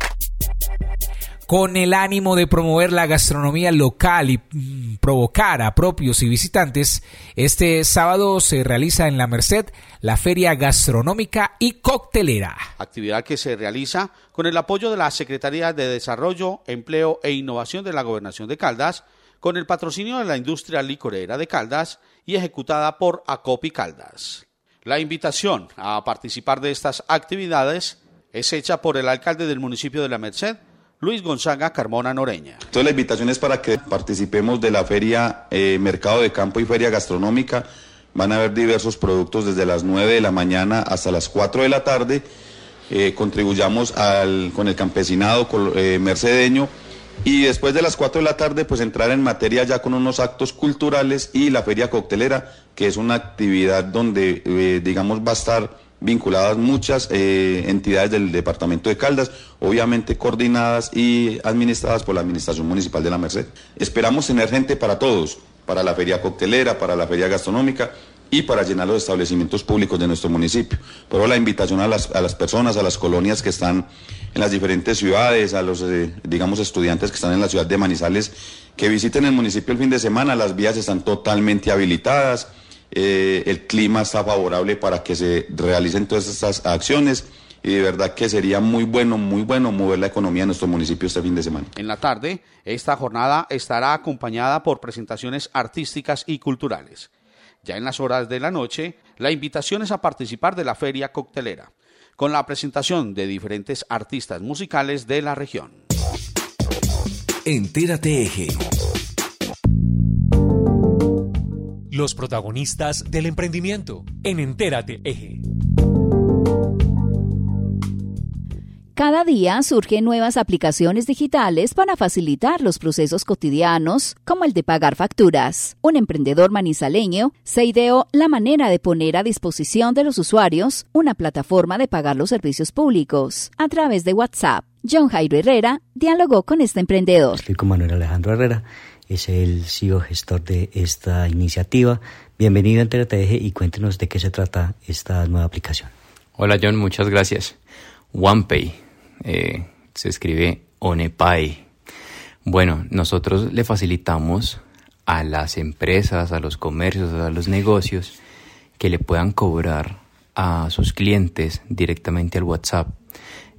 con el ánimo de promover la gastronomía local y mm, provocar a propios y visitantes, este sábado se realiza en La Merced la Feria Gastronómica y Coctelera. Actividad que se realiza con el apoyo de la Secretaría de Desarrollo, Empleo e Innovación de la Gobernación de Caldas, con el patrocinio de la industria licorera de Caldas y ejecutada por Acopi Caldas. La invitación a participar de estas actividades es hecha por el alcalde del municipio de La Merced, Luis Gonzaga Carmona Noreña. Entonces la invitación es para que participemos de la feria eh, Mercado de Campo y Feria Gastronómica. Van a haber diversos productos desde las 9 de la mañana hasta las 4 de la tarde. Eh, contribuyamos con el campesinado eh, mercedeño y después de las 4 de la tarde pues entrar en materia ya con unos actos culturales y la feria coctelera que es una actividad donde digamos va a estar vinculadas muchas eh, entidades del departamento de Caldas, obviamente coordinadas y administradas por la Administración Municipal de la Merced. Esperamos tener gente para todos, para la feria coctelera, para la feria gastronómica y para llenar los establecimientos públicos de nuestro municipio. Pero la invitación a las, a las personas, a las colonias que están en las diferentes ciudades, a los, eh, digamos, estudiantes que están en la ciudad de Manizales, que visiten el municipio el fin de semana, las vías están totalmente habilitadas eh, el clima está favorable para que se realicen todas estas acciones y de verdad que sería muy bueno, muy bueno mover la economía de nuestro municipio este fin de semana. En la tarde, esta jornada estará acompañada por presentaciones artísticas y culturales. Ya en las horas de la noche, la invitación es a participar de la feria coctelera, con la presentación de diferentes artistas musicales de la región. Entérate Eje los protagonistas del emprendimiento en Entérate Eje. Cada día surgen nuevas aplicaciones digitales para facilitar los procesos cotidianos, como el de pagar facturas. Un emprendedor manizaleño se ideó la manera de poner a disposición de los usuarios una plataforma de pagar los servicios públicos a través de WhatsApp. John Jairo Herrera dialogó con este emprendedor. Estoy con Manuel Alejandro Herrera es el CEO gestor de esta iniciativa. Bienvenido a Entérate y cuéntenos de qué se trata esta nueva aplicación. Hola John, muchas gracias. OnePay, eh, se escribe OnePay. Bueno, nosotros le facilitamos a las empresas, a los comercios, a los negocios que le puedan cobrar a sus clientes directamente al WhatsApp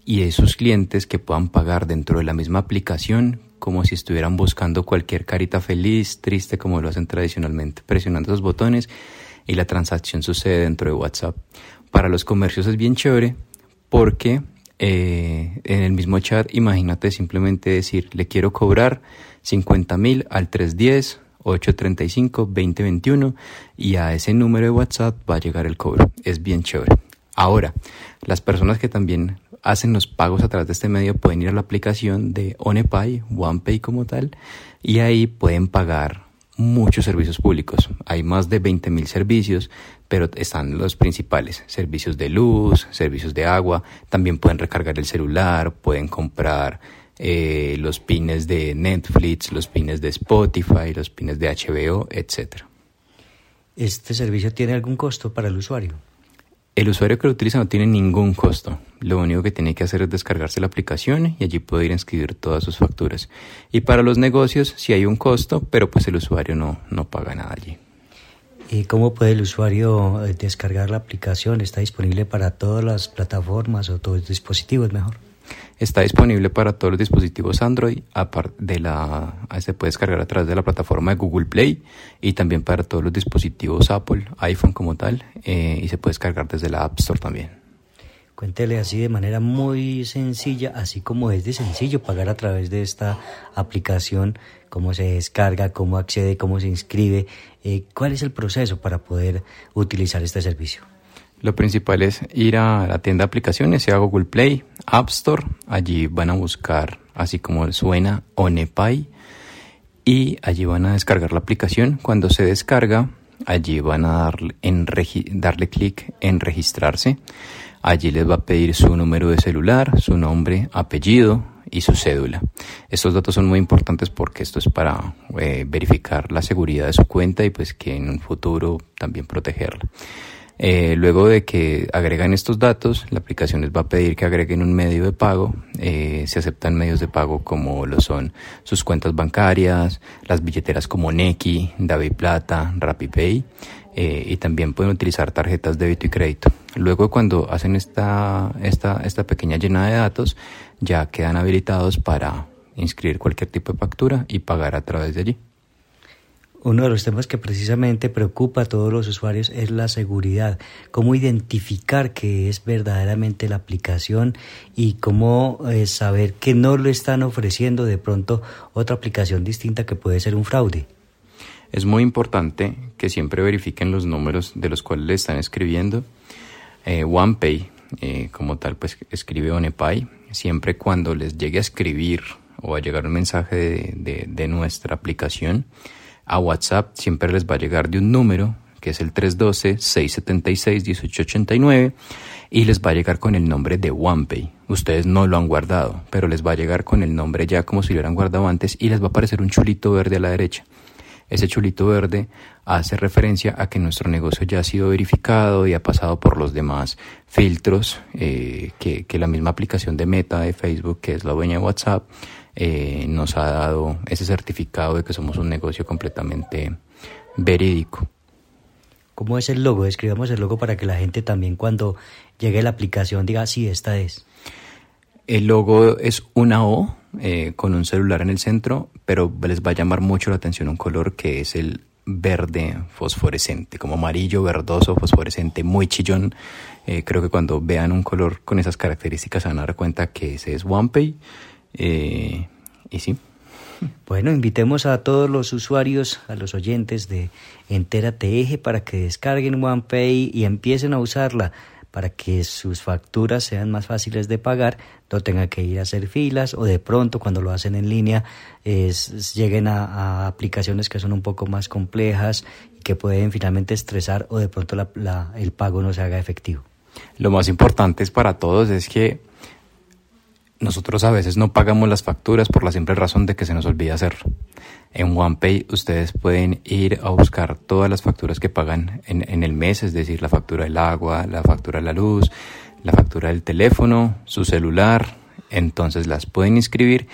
y esos clientes que puedan pagar dentro de la misma aplicación como si estuvieran buscando cualquier carita feliz, triste, como lo hacen tradicionalmente, presionando esos botones y la transacción sucede dentro de WhatsApp. Para los comercios es bien chévere porque eh, en el mismo chat, imagínate simplemente decir, le quiero cobrar 50 mil al 310 835 2021 y a ese número de WhatsApp va a llegar el cobro. Es bien chévere. Ahora, las personas que también hacen los pagos a través de este medio pueden ir a la aplicación de OnePay, OnePay como tal, y ahí pueden pagar muchos servicios públicos. Hay más de 20.000 servicios, pero están los principales, servicios de luz, servicios de agua, también pueden recargar el celular, pueden comprar eh, los pines de Netflix, los pines de Spotify, los pines de HBO, etc. ¿Este servicio tiene algún costo para el usuario? El usuario que lo utiliza no tiene ningún costo. Lo único que tiene que hacer es descargarse la aplicación y allí a inscribir todas sus facturas. Y para los negocios sí hay un costo, pero pues el usuario no, no paga nada allí. ¿Y cómo puede el usuario eh, descargar la aplicación? ¿Está disponible para todas las plataformas o todos los dispositivos mejor? Está disponible para todos los dispositivos Android, de la, se puede descargar a través de la plataforma de Google Play y también para todos los dispositivos Apple, iPhone como tal, eh, y se puede descargar desde la App Store también. Cuéntele así de manera muy sencilla, así como es de sencillo pagar a través de esta aplicación, cómo se descarga, cómo accede, cómo se inscribe, eh, cuál es el proceso para poder utilizar este servicio. Lo principal es ir a la tienda de aplicaciones, sea Google Play, App Store. Allí van a buscar, así como suena, Onepay. Y allí van a descargar la aplicación. Cuando se descarga, allí van a darle, en darle clic en registrarse. Allí les va a pedir su número de celular, su nombre, apellido y su cédula. Estos datos son muy importantes porque esto es para eh, verificar la seguridad de su cuenta y pues que en un futuro también protegerla. Eh, luego de que agregan estos datos, la aplicación les va a pedir que agreguen un medio de pago. Eh, se aceptan medios de pago como lo son sus cuentas bancarias, las billeteras como Nequi, David Plata, RappiPay. Eh, y también pueden utilizar tarjetas débito y crédito. Luego cuando hacen esta, esta, esta pequeña llena de datos, ya quedan habilitados para inscribir cualquier tipo de factura y pagar a través de allí. Uno de los temas que precisamente preocupa a todos los usuarios es la seguridad, cómo identificar que es verdaderamente la aplicación y cómo eh, saber que no lo están ofreciendo de pronto otra aplicación distinta que puede ser un fraude. Es muy importante que siempre verifiquen los números de los cuales le están escribiendo. Eh, OnePay, eh, como tal, pues escribe OnePay. Siempre cuando les llegue a escribir o a llegar un mensaje de, de nuestra aplicación, a WhatsApp siempre les va a llegar de un número que es el 312-676-1889 y les va a llegar con el nombre de OnePay. Ustedes no lo han guardado, pero les va a llegar con el nombre ya como si lo hubieran guardado antes y les va a aparecer un chulito verde a la derecha. Ese chulito verde hace referencia a que nuestro negocio ya ha sido verificado y ha pasado por los demás filtros eh, que, que la misma aplicación de Meta de Facebook, que es la dueña de WhatsApp, eh, nos ha dado ese certificado de que somos un negocio completamente verídico. ¿Cómo es el logo? Describamos el logo para que la gente también cuando llegue la aplicación diga, sí, esta es. El logo es una O eh, con un celular en el centro, pero les va a llamar mucho la atención un color que es el verde fosforescente, como amarillo, verdoso, fosforescente, muy chillón. Eh, creo que cuando vean un color con esas características se van a dar cuenta que ese es OnePay eh, y sí. Bueno, invitemos a todos los usuarios, a los oyentes de Entérate Eje para que descarguen OnePay y empiecen a usarla para que sus facturas sean más fáciles de pagar, no tengan que ir a hacer filas o de pronto cuando lo hacen en línea lleguen a, aplicaciones que son un poco más complejas y que pueden finalmente estresar o de pronto el pago no se haga efectivo. Lo más importante es para todos es que nosotros a veces no pagamos las facturas por la simple razón de que se nos olvida hacerlo. En OnePay ustedes pueden ir a buscar todas las facturas que pagan en, en, el mes, es decir, la factura del agua, la factura de la luz, la factura del teléfono, su celular. Entonces las pueden inscribir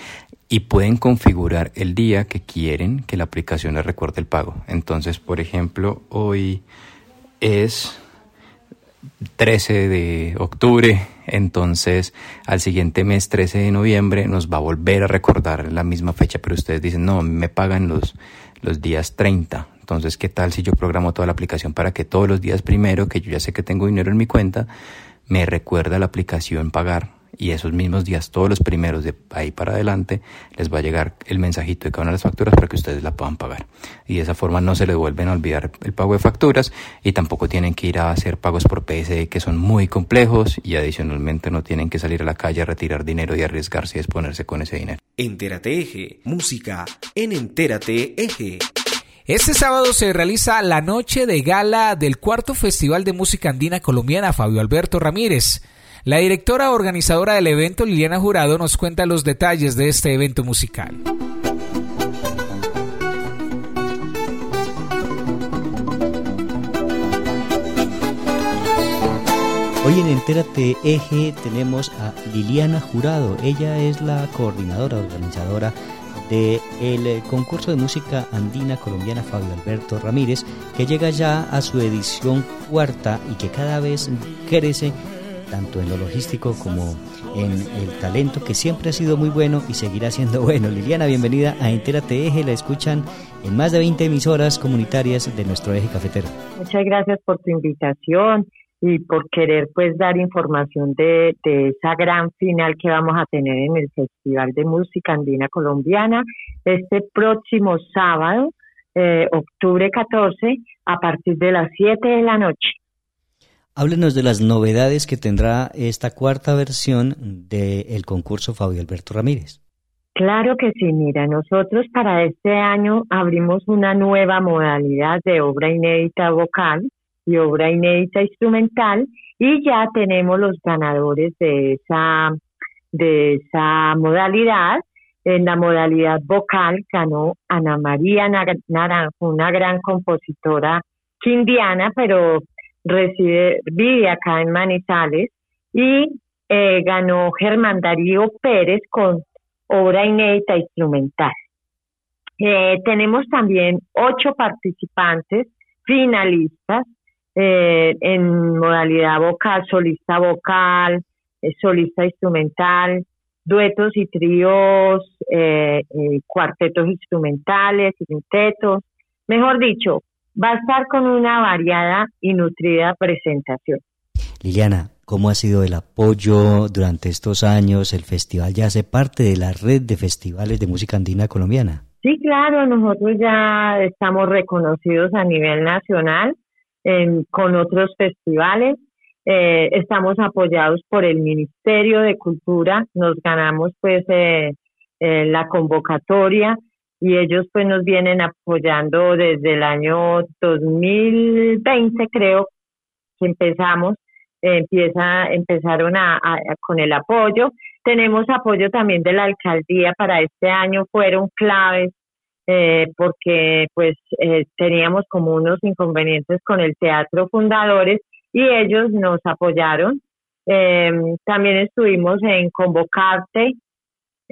y pueden configurar el día que quieren que la aplicación les recuerde el pago. Entonces, por ejemplo, hoy es 13 de octubre, entonces al siguiente mes 13 de noviembre nos va a volver a recordar la misma fecha, pero ustedes dicen, no, me pagan los, los días 30. Entonces, ¿qué tal si yo programo toda la aplicación para que todos los días primero, que yo ya sé que tengo dinero en mi cuenta, me recuerda la aplicación pagar y esos mismos días, todos los primeros de ahí para adelante, les va a llegar el mensajito de cada una de las facturas para que ustedes la puedan pagar. Y de esa forma no se les vuelven a olvidar el pago de facturas y tampoco tienen que ir a hacer pagos por PSE que son muy complejos y adicionalmente no tienen que salir a la calle a retirar dinero y arriesgarse y exponerse con ese dinero. Entérate Eje, música en Entérate Eje. Este sábado se realiza la noche de gala del cuarto Festival de Música Andina Colombiana Fabio Alberto Ramírez. La directora organizadora del evento, Liliana Jurado, nos cuenta los detalles de este evento musical. Hoy en Entérate Eje tenemos a Liliana Jurado. Ella es la coordinadora, organizadora del concurso de música andina colombiana Fabio Alberto Ramírez, que llega ya a su edición cuarta y que cada vez crece tanto en lo logístico como en el talento que siempre ha sido muy bueno y seguirá siendo bueno. Liliana, bienvenida a Entérate Eje, la escuchan en más de 20 emisoras comunitarias de nuestro eje cafetero. Muchas gracias por tu invitación y por querer pues dar información de, de esa gran final que vamos a tener en el Festival de Música Andina Colombiana este próximo sábado, eh, octubre 14, a partir de las 7 de la noche. Háblenos de las novedades que tendrá esta cuarta versión del concurso Fabio Alberto Ramírez. Claro que sí, mira, nosotros para este año abrimos una nueva modalidad de obra inédita vocal y obra inédita instrumental y ya tenemos los ganadores de esa de esa modalidad. En la modalidad vocal ganó Ana María Naranjo, una gran compositora quindiana, pero reside, vive acá en Manizales y eh, ganó Germán Darío Pérez con obra inédita instrumental. Eh, tenemos también ocho participantes finalistas eh, en modalidad vocal, solista vocal, solista instrumental, duetos y tríos, cuartetos instrumentales, quintetos, mejor dicho, va a estar con una variada y nutrida presentación. Liliana, ¿cómo ha sido el apoyo durante estos años? ¿El festival ya hace parte de la red de festivales de música andina colombiana? Sí, claro, nosotros ya estamos reconocidos a nivel nacional con otros festivales. Eh, estamos apoyados por el Ministerio de Cultura, nos ganamos pues eh, eh, la convocatoria y ellos pues nos vienen apoyando desde el año 2020 creo que empezamos empieza empezaron a, con el apoyo. Tenemos apoyo también de la alcaldía para este año fueron claves eh, porque pues eh, teníamos como unos inconvenientes con el teatro fundadores y ellos nos apoyaron. Eh, también estuvimos en convocarte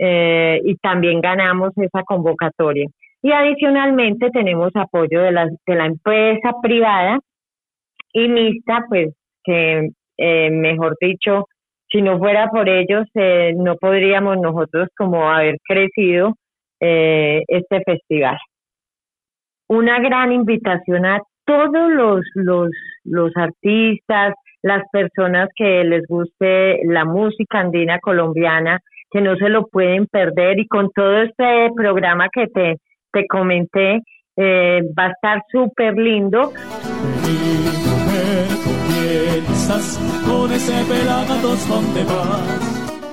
eh, y también ganamos esa convocatoria. Y adicionalmente tenemos apoyo de la, de la empresa privada y mixta, pues que eh, mejor dicho, si no fuera por ellos, eh, no podríamos nosotros como haber crecido este festival. Una gran invitación a todos los, los, los artistas, las personas que les guste la música andina colombiana, que no se lo pueden perder y con todo este programa que te, te comenté, eh, va a estar súper lindo.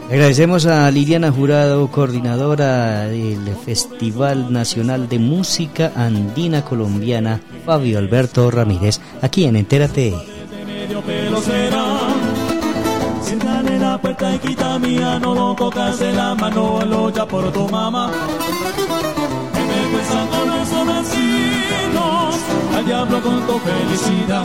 Agradecemos a Liliana Jurado, coordinadora del Festival Nacional de Música Andina Colombiana, Fabio Alberto Ramírez, aquí en Entérate puerta y quita mía, no lo tocas la mano, lo ya por tu mamá. Que me cuesta con esos vecinos, al diablo con tu felicidad.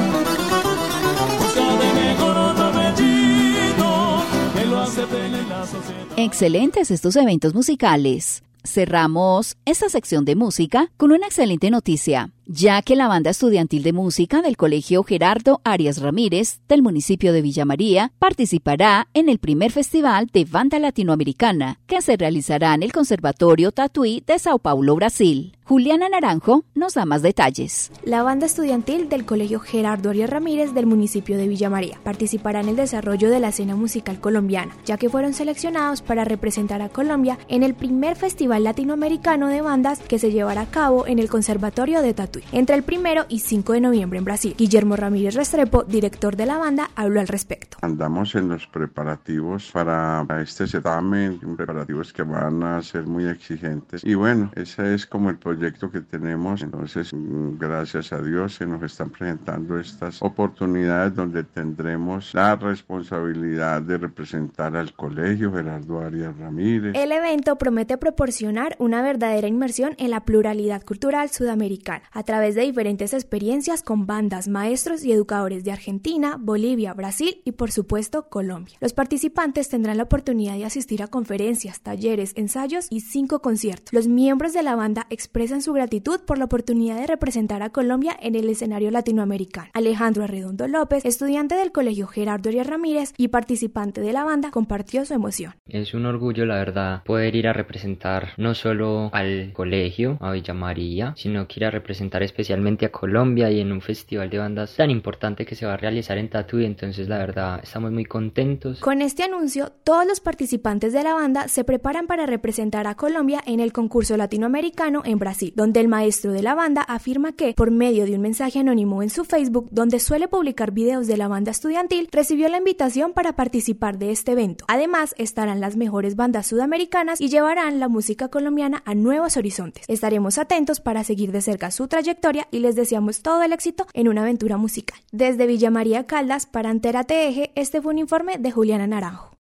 Búscate mejor otro apellido, que lo acepten en la sociedad. Excelentes estos eventos musicales. Cerramos esta sección de música con una excelente noticia ya que la banda estudiantil de música del Colegio Gerardo Arias Ramírez del municipio de Villa María participará en el primer festival de banda latinoamericana que se realizará en el Conservatorio Tatuí de Sao Paulo, Brasil. Juliana Naranjo nos da más detalles. La banda estudiantil del Colegio Gerardo Arias Ramírez del municipio de Villa María participará en el desarrollo de la escena musical colombiana, ya que fueron seleccionados para representar a Colombia en el primer festival latinoamericano de bandas que se llevará a cabo en el Conservatorio de Tatuí entre el primero y 5 de noviembre en Brasil. Guillermo Ramírez Restrepo, director de la banda, habló al respecto. Andamos en los preparativos para este certamen, preparativos que van a ser muy exigentes. Y bueno, ese es como el proyecto que tenemos. Entonces, gracias a Dios se nos están presentando estas oportunidades donde tendremos la responsabilidad de representar al colegio Gerardo Arias Ramírez. El evento promete proporcionar una verdadera inmersión en la pluralidad cultural sudamericana a través de diferentes experiencias con bandas, maestros y educadores de Argentina, Bolivia, Brasil y por supuesto Colombia. Los participantes tendrán la oportunidad de asistir a conferencias, talleres, ensayos y cinco conciertos. Los miembros de la banda expresan su gratitud por la oportunidad de representar a Colombia en el escenario latinoamericano. Alejandro Arredondo López, estudiante del Colegio Gerardo Arias Ramírez y participante de la banda, compartió su emoción. Es un orgullo, la verdad, poder ir a representar no solo al colegio, a Villa María, sino que ir a representar especialmente a Colombia y en un festival de bandas tan importante que se va a realizar en Tatuí, entonces la verdad estamos muy contentos. Con este anuncio, todos los participantes de la banda se preparan para representar a Colombia en el concurso latinoamericano en Brasil, donde el maestro de la banda afirma que, por medio de un mensaje anónimo en su Facebook, donde suele publicar videos de la banda estudiantil, recibió la invitación para participar de este evento. Además, estarán las mejores bandas sudamericanas y llevarán la música colombiana a nuevos horizontes. Estaremos atentos para seguir de cerca su trayectoria y les deseamos todo el éxito en una aventura musical. Desde Villa María Caldas para Antera TEG, este fue un informe de Juliana Naranjo.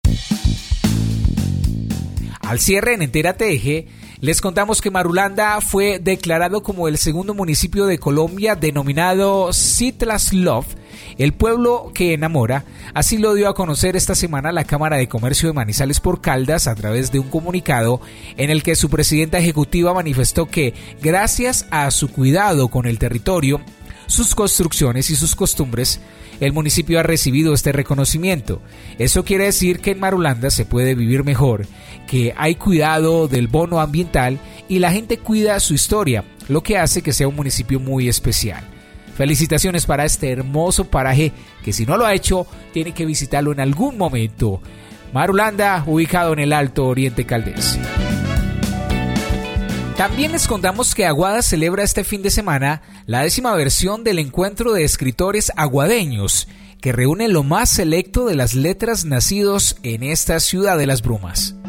Al cierre en Entera TEG, les contamos que Marulanda fue declarado como el segundo municipio de Colombia denominado Citlas Love El pueblo que enamora, así lo dio a conocer esta semana la Cámara de Comercio de Manizales por Caldas a través de un comunicado en el que su presidenta ejecutiva manifestó que gracias a su cuidado con el territorio, sus construcciones y sus costumbres, el municipio ha recibido este reconocimiento. Eso quiere decir que en Marulanda se puede vivir mejor, que hay cuidado del bono ambiental y la gente cuida su historia, lo que hace que sea un municipio muy especial. Felicitaciones para este hermoso paraje que si no lo ha hecho tiene que visitarlo en algún momento. Marulanda, ubicado en el Alto Oriente Caldés. También les contamos que Aguada celebra este fin de semana la décima versión del encuentro de escritores aguadeños, que reúne lo más selecto de las letras nacidos en esta ciudad de las brumas.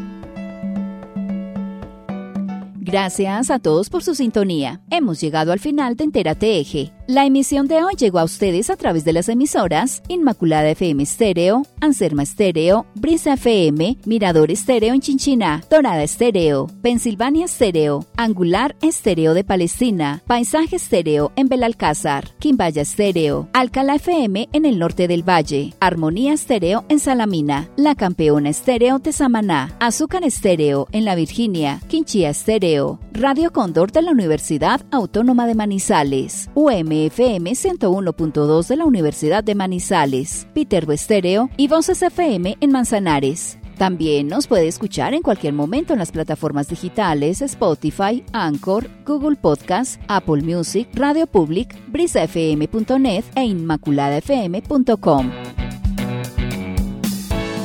Gracias a todos por su sintonía. Hemos llegado al final de Entérate Eje. La emisión de hoy llegó a ustedes a través de las emisoras Inmaculada FM Estéreo, Anserma Estéreo, Brisa FM, Mirador Estéreo en Chinchina, Dorada Estéreo, Pensilvania Estéreo, Angular Estéreo de Palestina, Paisaje Estéreo en Belalcázar, Quimbaya Estéreo, Alcalá FM en el norte del Valle, Armonía Estéreo en Salamina, La Campeona Estéreo de Samaná, Azúcar Estéreo en La Virginia, Quinchía Estéreo, Radio Cóndor de la Universidad Autónoma de Manizales, UM FM 101.2 de la Universidad de Manizales, Peter Estéreo y Voces FM en Manzanares. También nos puede escuchar en cualquier momento en las plataformas digitales Spotify, Anchor, Google Podcast, Apple Music, Radio Public, brisafm.net e inmaculadafm.com.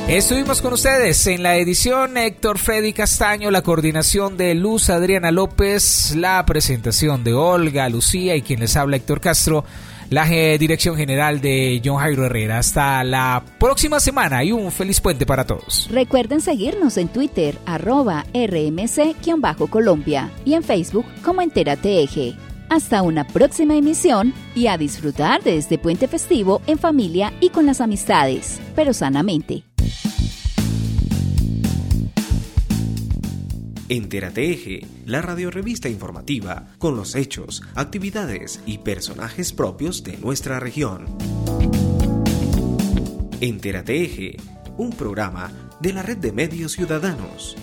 Estuvimos con ustedes en la edición Héctor Freddy Castaño, la coordinación de Luz Adriana López, la presentación de Olga, Lucía y quien les habla Héctor Castro, la dirección general de John Jairo Herrera. Hasta la próxima semana y un feliz puente para todos. Recuerden seguirnos en Twitter, arroba rmc-colombia y en Facebook como Entérate Eje. Hasta una próxima emisión y a disfrutar de este puente festivo en familia y con las amistades, pero sanamente. Entérate Eje, la radiorevista informativa con los hechos, actividades y personajes propios de nuestra región. Entérate Eje, un programa de la Red de Medios Ciudadanos.